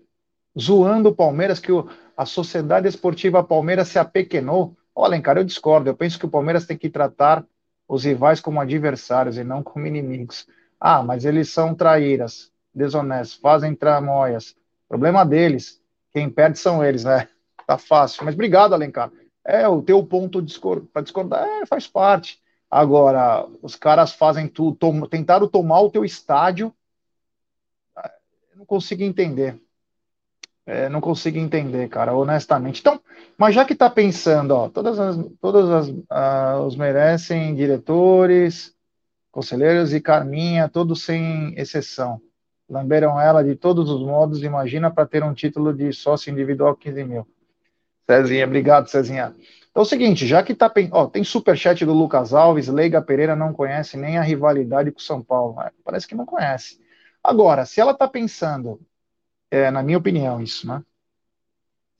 zoando o Palmeiras, que o, a Sociedade Esportiva Palmeiras se apequenou. Olha, cara, eu discordo. Eu penso que o Palmeiras tem que tratar os rivais como adversários e não como inimigos. Ah, mas eles são traíras, desonestos, fazem tramóias. Problema deles. Quem perde são eles, né? Tá fácil. Mas obrigado, Alencar. É, o teu ponto para discordar é, faz parte. Agora, os caras fazem tudo, tentaram tomar o teu estádio. Eu não consigo entender. É, não consigo entender, cara, honestamente. Então, mas já que tá pensando, ó, todas as, todas as, uh, os merecem diretores, conselheiros e Carminha, todos sem exceção. Lamberam ela de todos os modos, imagina para ter um título de sócio individual 15 mil. Cezinha, obrigado, Cezinha. Então é o seguinte, já que tá. Ó, tem superchat do Lucas Alves, Leiga Pereira não conhece nem a rivalidade com o São Paulo. É, parece que não conhece. Agora, se ela está pensando, é, na minha opinião, isso, né?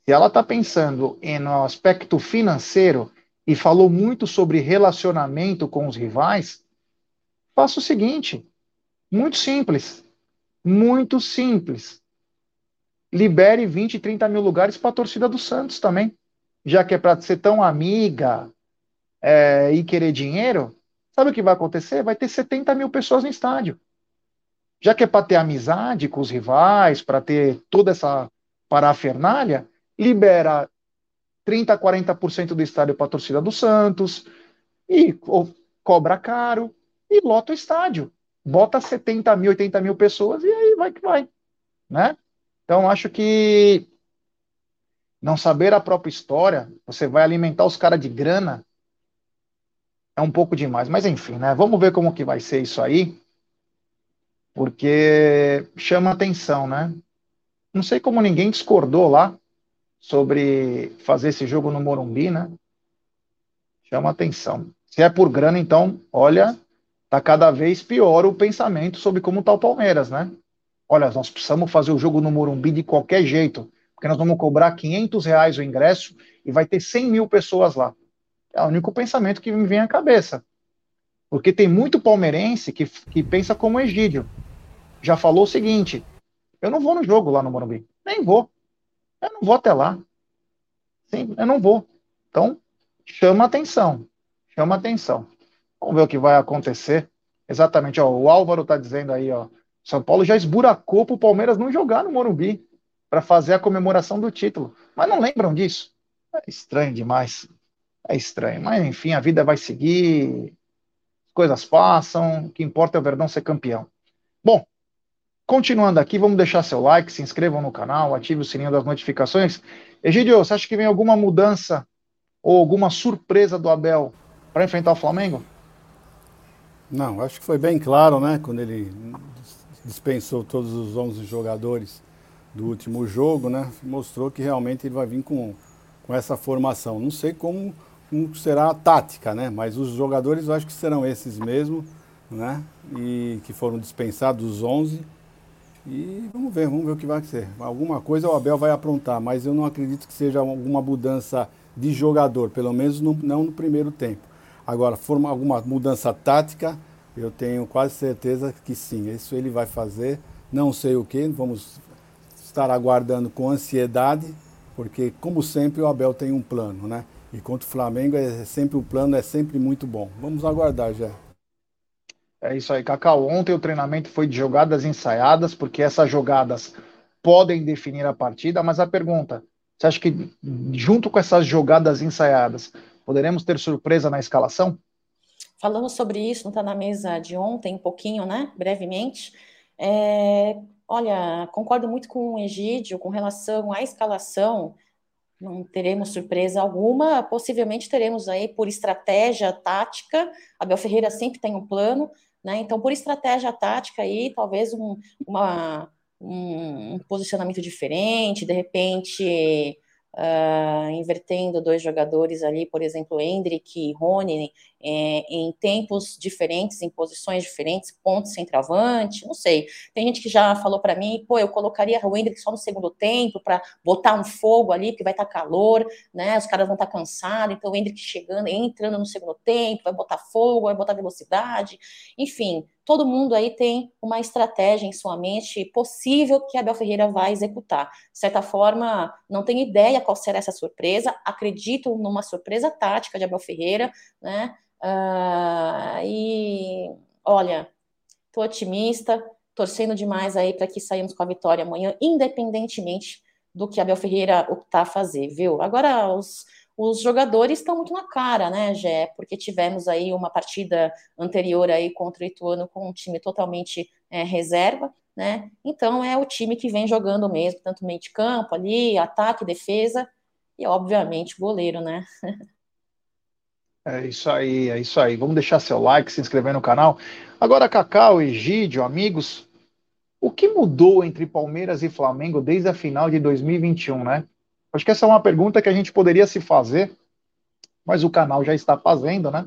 Se ela está pensando em, no aspecto financeiro e falou muito sobre relacionamento com os rivais, faça o seguinte: muito simples. Muito simples. Libere 20, 30 mil lugares para a torcida do Santos também já que é para ser tão amiga é, e querer dinheiro, sabe o que vai acontecer? Vai ter 70 mil pessoas no estádio. Já que é para ter amizade com os rivais, para ter toda essa parafernália, libera 30, 40% do estádio para a torcida do Santos e cobra caro e lota o estádio. Bota 70 mil, 80 mil pessoas e aí vai que vai. Né? Então, acho que não saber a própria história, você vai alimentar os caras de grana, é um pouco demais. Mas enfim, né? Vamos ver como que vai ser isso aí, porque chama atenção, né? Não sei como ninguém discordou lá sobre fazer esse jogo no Morumbi, né? Chama atenção. Se é por grana, então, olha, tá cada vez pior o pensamento sobre como tá o Palmeiras, né? Olha, nós precisamos fazer o jogo no Morumbi de qualquer jeito porque nós vamos cobrar 500 reais o ingresso e vai ter 100 mil pessoas lá. É o único pensamento que me vem à cabeça. Porque tem muito palmeirense que, que pensa como Egídio. Já falou o seguinte: eu não vou no jogo lá no Morumbi. Nem vou. Eu não vou até lá. Sim, eu não vou. Então, chama atenção. Chama atenção. Vamos ver o que vai acontecer. Exatamente, ó, o Álvaro está dizendo aí, ó. São Paulo já esburacou para o Palmeiras não jogar no Morumbi para fazer a comemoração do título. Mas não lembram disso. É estranho demais. É estranho. Mas enfim, a vida vai seguir, coisas passam, o que importa é o Verdão ser campeão. Bom, continuando aqui, vamos deixar seu like, se inscrevam no canal, ative o sininho das notificações. Egidio, você acha que vem alguma mudança ou alguma surpresa do Abel para enfrentar o Flamengo? Não, acho que foi bem claro, né, quando ele dispensou todos os 11 jogadores do último jogo, né, mostrou que realmente ele vai vir com, com essa formação. Não sei como, como será a tática, né, mas os jogadores eu acho que serão esses mesmo, né, e que foram dispensados os 11. E vamos ver, vamos ver o que vai ser. Alguma coisa o Abel vai aprontar, mas eu não acredito que seja alguma mudança de jogador, pelo menos no, não no primeiro tempo. Agora, for alguma mudança tática, eu tenho quase certeza que sim. Isso ele vai fazer. Não sei o que, vamos estar aguardando com ansiedade, porque, como sempre, o Abel tem um plano, né? E contra o Flamengo é sempre o plano, é sempre muito bom. Vamos aguardar já. É isso aí, Cacau. Ontem o treinamento foi de jogadas ensaiadas, porque essas jogadas podem definir a partida, mas a pergunta, você acha que junto com essas jogadas ensaiadas, poderemos ter surpresa na escalação? Falamos sobre isso, não está na mesa de ontem, um pouquinho, né? Brevemente. É, olha, concordo muito com o Egídio com relação à escalação. Não teremos surpresa alguma, possivelmente teremos aí por estratégia tática. Abel Ferreira sempre tem um plano, né? Então, por estratégia tática aí, talvez um, uma, um, um posicionamento diferente, de repente uh, invertendo dois jogadores ali, por exemplo, Hendrick e Rony, é, em tempos diferentes, em posições diferentes, ponto centroavante, não sei. Tem gente que já falou para mim, pô, eu colocaria o Hendrick só no segundo tempo para botar um fogo ali, porque vai estar tá calor, né? Os caras vão estar tá cansados, então o Hendrick chegando, entrando no segundo tempo, vai botar fogo, vai botar velocidade, enfim todo mundo aí tem uma estratégia em sua mente possível que a Abel Ferreira vai executar. De certa forma, não tenho ideia qual será essa surpresa, acredito numa surpresa tática de Abel Ferreira, né? Uh, e olha, tô otimista, torcendo demais aí para que saímos com a vitória amanhã, independentemente do que Abel Ferreira optar fazer, viu? Agora, os os jogadores estão muito na cara, né, Gé? Porque tivemos aí uma partida anterior aí contra o Ituano com um time totalmente é, reserva, né? Então é o time que vem jogando mesmo, tanto meio de campo ali, ataque, defesa e obviamente goleiro, né? É isso aí, é isso aí. Vamos deixar seu like, se inscrever no canal. Agora, Cacau, Egídio, amigos, o que mudou entre Palmeiras e Flamengo desde a final de 2021, né? Acho que essa é uma pergunta que a gente poderia se fazer, mas o canal já está fazendo, né?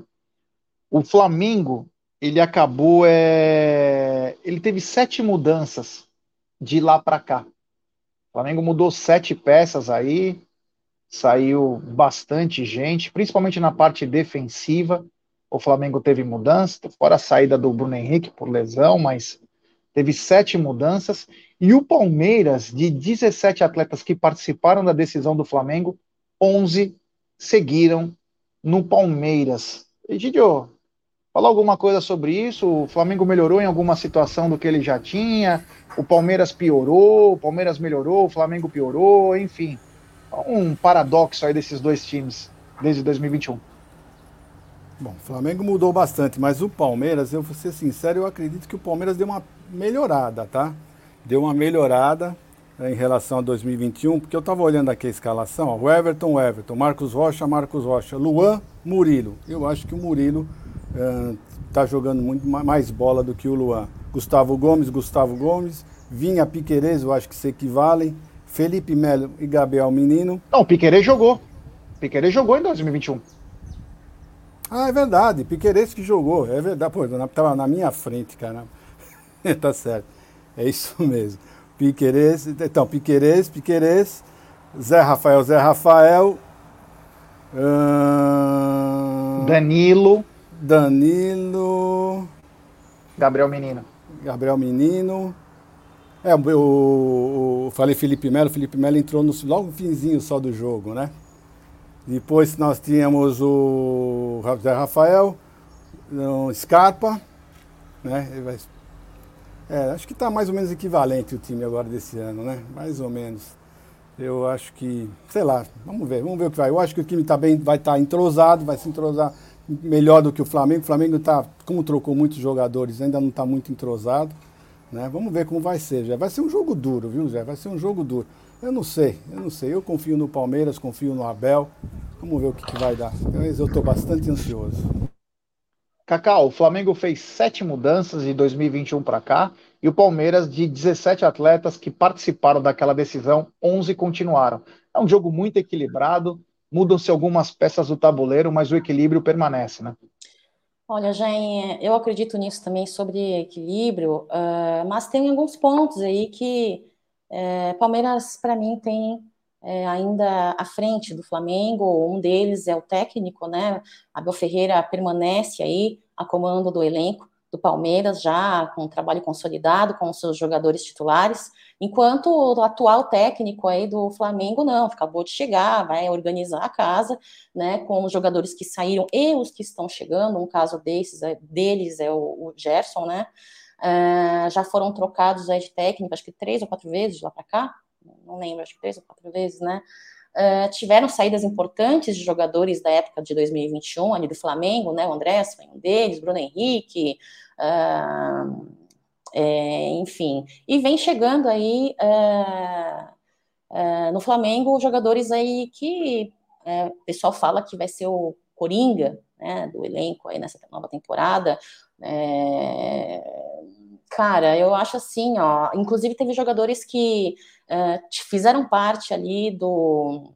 O Flamengo, ele acabou, é... ele teve sete mudanças de lá para cá. O Flamengo mudou sete peças aí, saiu bastante gente, principalmente na parte defensiva. O Flamengo teve mudança, fora a saída do Bruno Henrique por lesão, mas teve sete mudanças, e o Palmeiras, de 17 atletas que participaram da decisão do Flamengo, 11 seguiram no Palmeiras. Egidio, fala alguma coisa sobre isso? O Flamengo melhorou em alguma situação do que ele já tinha? O Palmeiras piorou? O Palmeiras melhorou? O Flamengo piorou? Enfim, um paradoxo aí desses dois times desde 2021. Bom, o Flamengo mudou bastante, mas o Palmeiras, eu vou ser sincero, eu acredito que o Palmeiras deu uma melhorada, tá? Deu uma melhorada né, em relação a 2021, porque eu estava olhando aqui a escalação, ó, o Everton, o Everton, Marcos Rocha, Marcos Rocha, Luan, Murilo. Eu acho que o Murilo está uh, jogando muito mais bola do que o Luan. Gustavo Gomes, Gustavo Gomes, Vinha Piquerez, eu acho que se equivalem. Felipe Melo e Gabriel Menino. Não, o Piquerez jogou. Piquerez jogou em 2021. Ah, é verdade, Piqueires que jogou, é verdade, pô, tava na minha frente, cara. tá certo, é isso mesmo. Piqueires, então, Piqueires, Piqueires, Zé Rafael, Zé Rafael, hum... Danilo, Danilo, Gabriel Menino. Gabriel Menino. É, o, falei Felipe Melo, Felipe Melo entrou no, logo no finzinho só do jogo, né? Depois nós tínhamos o Rafael, o Scarpa, né? É, acho que está mais ou menos equivalente o time agora desse ano, né? Mais ou menos. Eu acho que, sei lá, vamos ver, vamos ver o que vai. Eu acho que o time tá bem, vai estar tá entrosado, vai se entrosar melhor do que o Flamengo. O Flamengo está, como trocou muitos jogadores, ainda não está muito entrosado. Né? Vamos ver como vai ser. Vai ser um jogo duro, viu, Zé? Vai ser um jogo duro. Eu não sei, eu não sei. Eu confio no Palmeiras, confio no Abel. Vamos ver o que, que vai dar. Mas eu estou bastante ansioso. Cacau, o Flamengo fez sete mudanças de 2021 para cá e o Palmeiras, de 17 atletas que participaram daquela decisão, 11 continuaram. É um jogo muito equilibrado, mudam-se algumas peças do tabuleiro, mas o equilíbrio permanece, né? Olha, Jen, eu acredito nisso também sobre equilíbrio, uh, mas tem alguns pontos aí que uh, Palmeiras, para mim, tem uh, ainda à frente do Flamengo. Um deles é o técnico, né? Abel Ferreira permanece aí a comando do elenco do Palmeiras, já com um trabalho consolidado com os seus jogadores titulares, enquanto o atual técnico aí do Flamengo não, acabou de chegar, vai organizar a casa, né, com os jogadores que saíram e os que estão chegando, um caso desses, é, deles é o, o Gerson, né, uh, já foram trocados aí de técnico, acho que três ou quatro vezes lá para cá, não lembro, acho que três ou quatro vezes, né, Uh, tiveram saídas importantes de jogadores da época de 2021, ali do Flamengo, né? O André foi um deles, Bruno Henrique, uh, é, enfim. E vem chegando aí uh, no Flamengo jogadores aí que o pessoal fala que vai ser o Coringa, né? Do elenco aí nessa nova temporada. É, cara, eu acho assim, ó. Inclusive teve jogadores que fizeram parte ali do,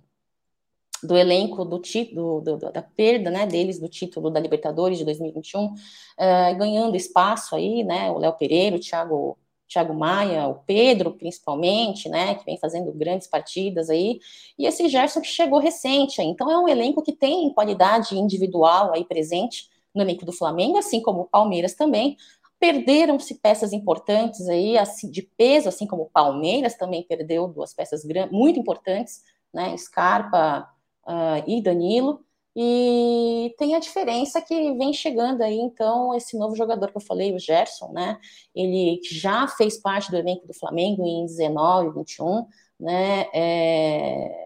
do elenco do título, do, do, da perda né, deles do título da Libertadores de 2021, uh, ganhando espaço aí, né? O Léo Pereira, o Thiago, Thiago Maia, o Pedro, principalmente, né? Que vem fazendo grandes partidas aí, e esse Gerson que chegou recente. Aí. Então é um elenco que tem qualidade individual aí presente no elenco do Flamengo, assim como o Palmeiras também, Perderam-se peças importantes aí, assim, de peso, assim como o Palmeiras também perdeu duas peças muito importantes, né? Scarpa uh, e Danilo. E tem a diferença que vem chegando aí, então, esse novo jogador que eu falei, o Gerson, né? Ele já fez parte do elenco do Flamengo em 19, 21, né? É,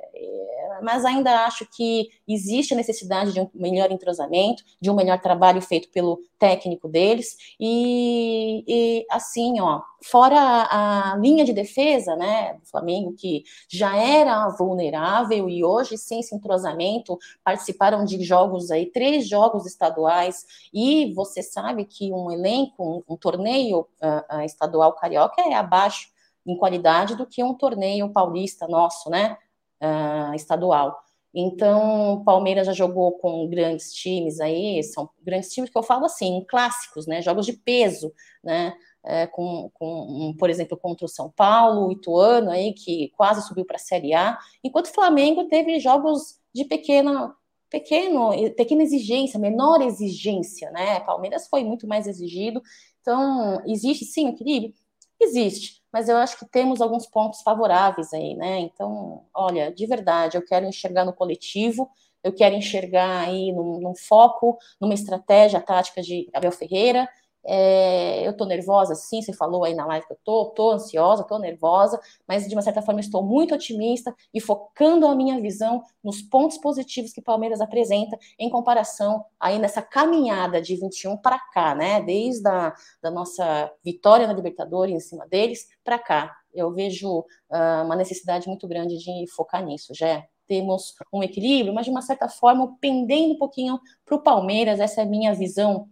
mas ainda acho que existe a necessidade de um melhor entrosamento, de um melhor trabalho feito pelo técnico deles, e, e assim, ó, fora a, a, linha de defesa, né, do Flamengo, que já era vulnerável e hoje, sem esse entrosamento, participaram de jogos aí, três jogos estaduais, e você sabe que um elenco, um, um torneio uh, uh, estadual carioca é abaixo em qualidade do que um torneio paulista nosso, né? uh, estadual. Então, Palmeiras já jogou com grandes times aí, são grandes times que eu falo assim, clássicos, né? Jogos de peso, né? É, com, com, por exemplo, contra o São Paulo, o Ituano aí, que quase subiu para a Série A, enquanto o Flamengo teve jogos de pequena, pequeno, pequena exigência, menor exigência, né? Palmeiras foi muito mais exigido, então existe sim equilíbrio? Existe mas eu acho que temos alguns pontos favoráveis aí, né? Então, olha, de verdade, eu quero enxergar no coletivo, eu quero enxergar aí num, num foco, numa estratégia tática de Abel Ferreira, é, eu tô nervosa, sim, você falou aí na live que eu tô, tô ansiosa, tô nervosa, mas de uma certa forma estou muito otimista e focando a minha visão nos pontos positivos que o Palmeiras apresenta em comparação aí nessa caminhada de 21 para cá, né? Desde a da nossa vitória na Libertadores em cima deles para cá. Eu vejo uh, uma necessidade muito grande de focar nisso, já temos um equilíbrio, mas de uma certa forma pendendo um pouquinho para o Palmeiras, essa é a minha visão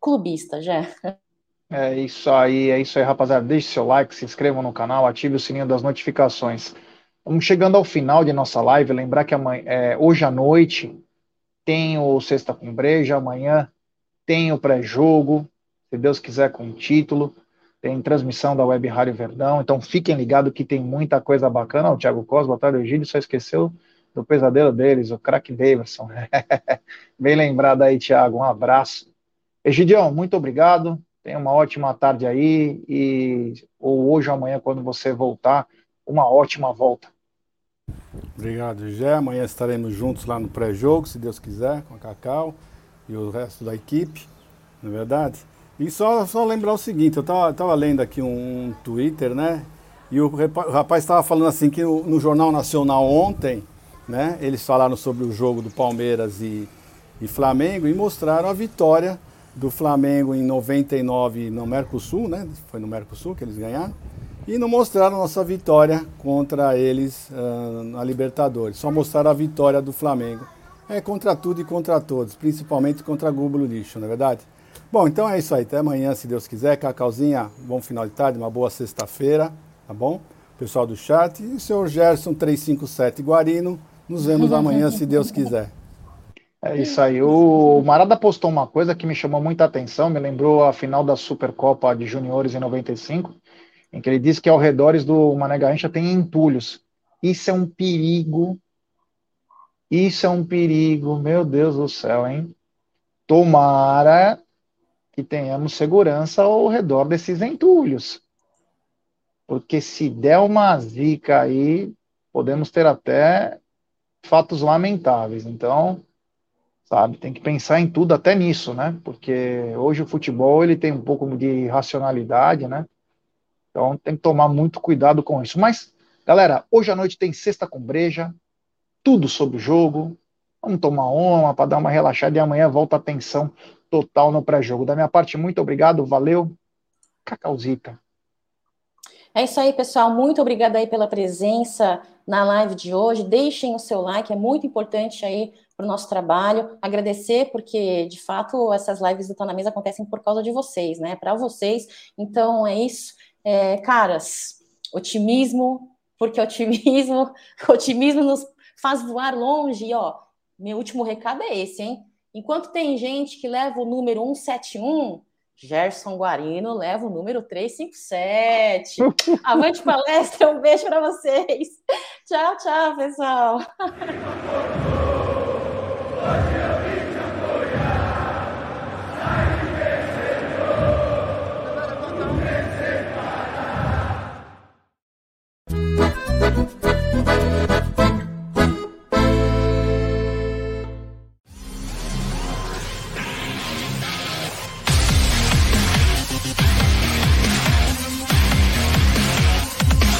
clubista, já. É isso aí, é isso aí, rapaziada. Deixe seu like, se inscrevam no canal, ative o sininho das notificações. Vamos chegando ao final de nossa live. Lembrar que amanhã, é, hoje à noite tem o Sexta com Breja, amanhã tem o pré-jogo, se Deus quiser, com título. Tem transmissão da Web Rádio Verdão. Então fiquem ligados que tem muita coisa bacana. O Thiago Costa, boa tarde, Egílio, só esqueceu do pesadelo deles, o crack Davidson. Bem lembrado aí, Thiago. Um abraço. Egidião, muito obrigado. Tenha uma ótima tarde aí e ou hoje ou amanhã quando você voltar, uma ótima volta. Obrigado, Gé. Amanhã estaremos juntos lá no pré-jogo, se Deus quiser, com a Cacau e o resto da equipe, não é verdade? E só, só lembrar o seguinte, eu estava lendo aqui um, um, Twitter, né? E o, rapaz estava falando assim que no, no, Jornal Nacional ontem, né? Eles falaram sobre o jogo do Palmeiras e, e Flamengo e mostraram a vitória do Flamengo em 99 no Mercosul, né? Foi no Mercosul que eles ganharam. E não mostraram nossa vitória contra eles uh, na Libertadores. Só mostraram a vitória do Flamengo. É contra tudo e contra todos, principalmente contra Globo Lixo, não é verdade? Bom, então é isso aí. Até amanhã, se Deus quiser. Cacauzinha, bom final de tarde, uma boa sexta-feira, tá bom? Pessoal do chat. E o senhor Gerson 357 Guarino. Nos vemos amanhã, se Deus quiser. É isso aí. O Marada postou uma coisa que me chamou muita atenção, me lembrou a final da Supercopa de Juniores em 95, em que ele disse que ao redor do Mané Garrincha tem entulhos. Isso é um perigo. Isso é um perigo, meu Deus do céu, hein? Tomara que tenhamos segurança ao redor desses entulhos. Porque se der uma zica aí, podemos ter até fatos lamentáveis. Então, sabe, tem que pensar em tudo, até nisso, né? Porque hoje o futebol ele tem um pouco de racionalidade, né? Então tem que tomar muito cuidado com isso. Mas, galera, hoje à noite tem sexta com breja, tudo sobre o jogo. Vamos tomar uma para dar uma relaxada e amanhã volta a atenção total no pré-jogo. Da minha parte, muito obrigado, valeu. Cacauzita. É isso aí, pessoal. Muito obrigada aí pela presença na live de hoje. Deixem o seu like, é muito importante aí para o nosso trabalho. Agradecer, porque de fato essas lives do Tá na Mesa acontecem por causa de vocês, né? Para vocês. Então é isso. É, caras, otimismo, porque otimismo, otimismo nos faz voar longe. E ó, meu último recado é esse, hein? Enquanto tem gente que leva o número 171, Gerson Guarino leva o número 357. Avante palestra, um beijo para vocês. Tchau, tchau, pessoal.